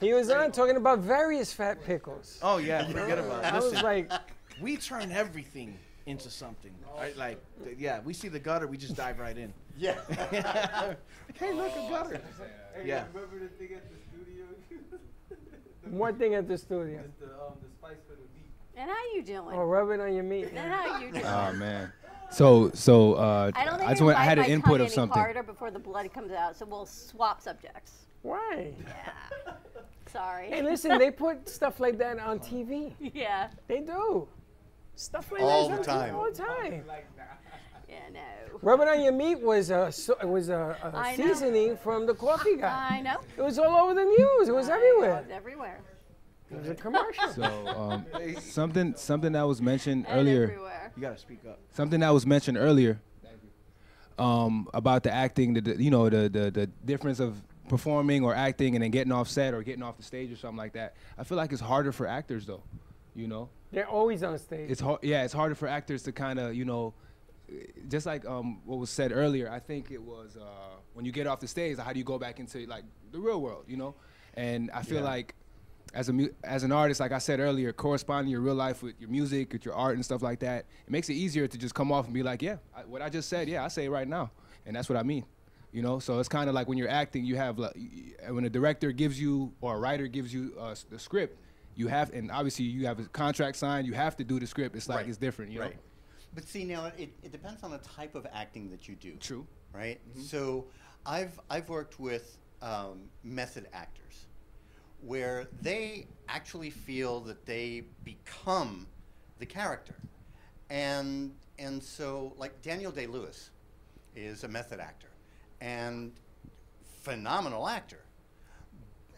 he was on talking about various fat pickles. Oh yeah, forget about it. I was like, we turn everything into something. Right? Like, yeah, we see the gutter, we just dive right in. Yeah. hey, look, a gutter. Yeah. Remember the thing at the studio? one thing at the studio. the, um, the spice for the beat. And how you doing? Oh, rub it on your meat. And how you doing? Oh man. So, so uh, I don't think just you want, I had bite an input of something. harder before the blood comes out, so we'll swap subjects. Why? Yeah. Sorry. Hey, listen, they put stuff like that on TV. yeah. They do. Stuff like All that the on TV time. all the time. Yeah, no. Rubbing on your meat was a so, it was a, a I know. seasoning from the coffee guy. I know. It was all over the news. It was everywhere. It was everywhere. It was a commercial. So, um, something, something that was mentioned And earlier. everywhere. You gotta speak up. Something that was mentioned earlier. Um, about the acting, the, the you know the, the the difference of performing or acting and then getting off set or getting off the stage or something like that. I feel like it's harder for actors though, you know. They're always on stage. It's hard. Yeah, it's harder for actors to kind of, you know, just like um, what was said earlier. I think it was uh, when you get off the stage, how do you go back into like the real world, you know? And I feel Yeah. like as a mu- as an artist, like I said earlier, corresponding your real life with your music, with your art and stuff like that, it makes it easier to just come off and be like, yeah, I, what I just said, yeah, I say it right now, and that's what I mean. You know, so it's kind of like when you're acting, you have like, when a director gives you or a writer gives you uh, the script, you have, and obviously you have a contract signed, you have to do the script. It's like Right. it's different, you know. Right. But see now it, it depends on the type of acting that you do. True. Right? So I've I've worked with um, method actors where they actually feel that they become the character. And and so like Daniel Day Lewis is a method actor and phenomenal actor.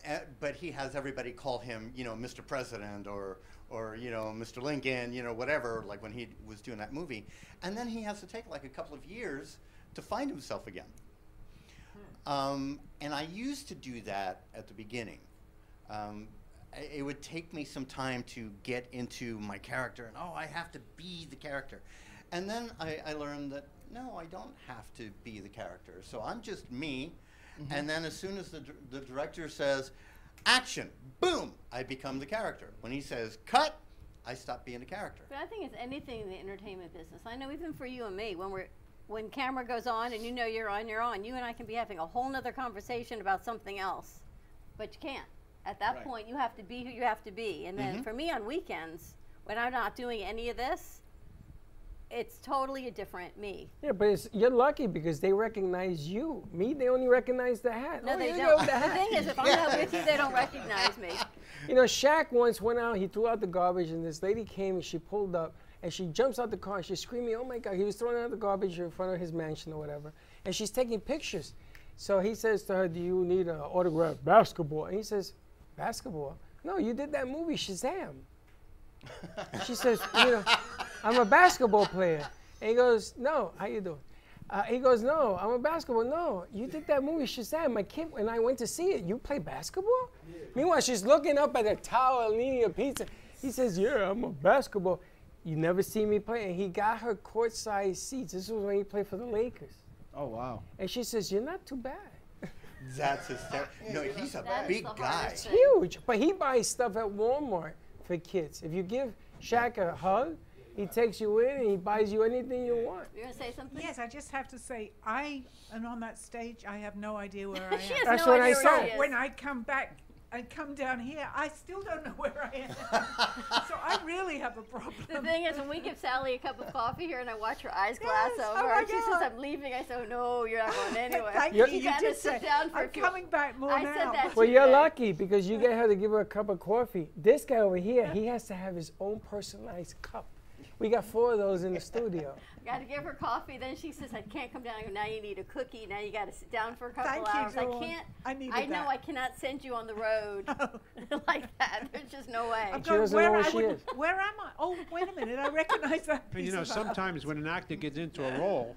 Uh, but he has everybody call him, you know, Mr. President or, or you know, Mr. Lincoln, you know, whatever. Like when he was doing that movie, and then he has to take like a couple of years to find himself again. Um, and I used to do that at the beginning. Um, it would take me some time to get into my character, and oh, I have to be the character. And then I, I learned that no, I don't have to be the character. So I'm just me. And then as soon as the, dir- the director says, action, boom, I become the character. When he says, cut, I stop being the character. But I think it's anything in the entertainment business. I know even for you and me, when we're when camera goes on and you know you're on, you're on. You and I can be having a whole nother conversation about something else, but you can't. At that Right. point, you have to be who you have to be. And then Mm-hmm. Mhm. for me on weekends, when I'm not doing any of this, it's totally a different me. Yeah, but it's, you're lucky because they recognize you. Me, they only recognize the hat. No, Oh, they don't. got the The thing is, if I'm not with you, they don't recognize me. You know, Shaq once went out, he threw out the garbage, and this lady came and she pulled up and she jumps out the car and she's screaming, Oh my God, he was throwing out the garbage in front of his mansion or whatever. And she's taking pictures. So he says to her, Do you need an autograph basketball? And he says, Basketball? No, you did that movie, Shazam. She says, you know, I'm a basketball player. And he goes, no, how you doing? Uh, he goes, no, I'm a basketball. No, you did that movie Shazam. My kid and I went to see it. You play basketball? Meanwhile, she's looking up at a tower and eating a pizza. He says, yeah, I'm a basketball. You never see me play. And he got her court-side seats. This was when he played for the Lakers. Oh wow. And she says, you're not too bad. That's hysterical. No, he's a That is big guy. hardest thing. Huge. But he buys stuff at Walmart for kids. If you give Shaq a hug, he takes you in and he buys you anything you want. You're gonna say something? Yes, I just have to say, I am on that stage. I have no idea where I am. She has That's no what I idea where said. she is. When I come back and come down here, I still don't know where I am. so I really have a problem. The thing is, when we give Sally a cup of coffee here and I watch her eyes glass Yes, oh over, oh my and she says, I'm leaving, I say, oh, no, you're not going anywhere. Thank you, You you gotta did sit say, down for a I'm few- coming back more I now. said that Well, to you're you. lucky because you get her to give her a cup of coffee. This guy over here, he has to have his own personalized cup. We got four of those in the studio. Got to give her coffee. Then she says, I can't come down. I go, now you need a cookie. Now you got to sit down for a couple Thank you, hours. I can't. I needed I know that. I cannot send you on the road like that. There's just no way. I'm She going, doesn't where, know where I she would- is. where am I? Oh, wait a minute. I recognize that. But you know, of sometimes when an actor gets into a role,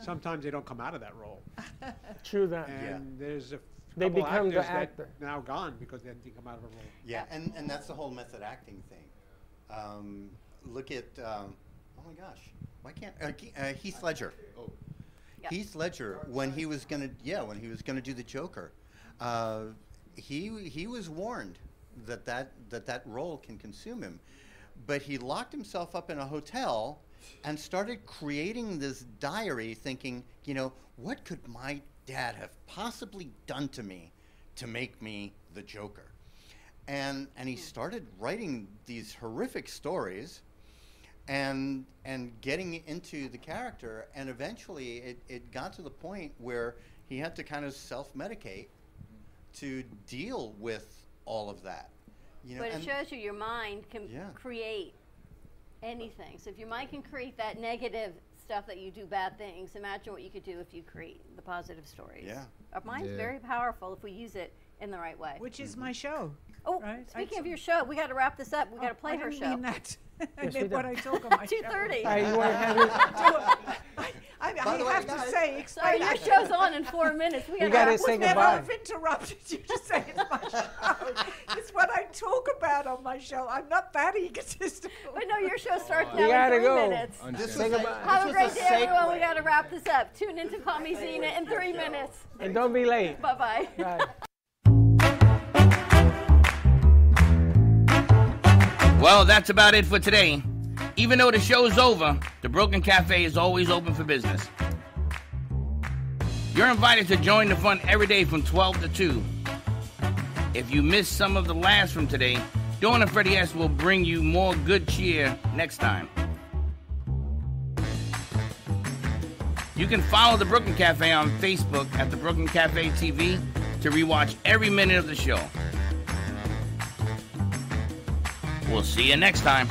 sometimes they don't come out of that role. True that. And there's a f- They become the actors actor. now gone because they didn't come out of a role. Yeah, and, and that's the whole method acting thing. Um, look at, um, oh my gosh, why can't, uh, Ke- uh, Heath Ledger. Heath Ledger, when he was gonna, yeah, when he was gonna do the Joker, uh, he, he was warned that that, that that role can consume him. But he locked himself up in a hotel and started creating this diary thinking, you know, what could my dad have possibly done to me to make me the Joker? and and he started writing these horrific stories and and getting into the character and eventually it, it got to the point where he had to kind of self-medicate to deal with all of that you know but it shows you your mind can Yeah. create anything. So if your mind can create that negative stuff that you do bad things, imagine what you could do if you create the positive stories. Yeah. Our mind's Yeah. very powerful if we use it in the right way. Which is my mm-hmm. show. Oh, right? speaking of your show, we got to wrap this up. We got to Oh, play I her didn't show. mean that. I Yes, we meant what. I talk on my show. 2:30. All right, you wanna have it? I, I the way, have guys- to say, Sorry, your show's on in four minutes. We You gotta gotta wrap say would never have interrupted you to say it's my show. it's what I talk about on my show. I'm not that egotistical. But no, your show starts You now in three go. minutes. this Say was goodbye. Have a great day, everyone. We got to wrap this up. Tune in to Call Me Zena in three minutes. And don't be late. Bye bye. Well, that's about it for today. Even though the show's over, the Brooklyn Cafe is always open for business. You're invited to join the fun every day from 12 to 2. If you missed some of the laughs from today, Dawn and Freddie S will bring you more good cheer next time. You can follow the Brooklyn Cafe on Facebook at the Brooklyn Cafe TV to rewatch every minute of the show. We'll see you next time.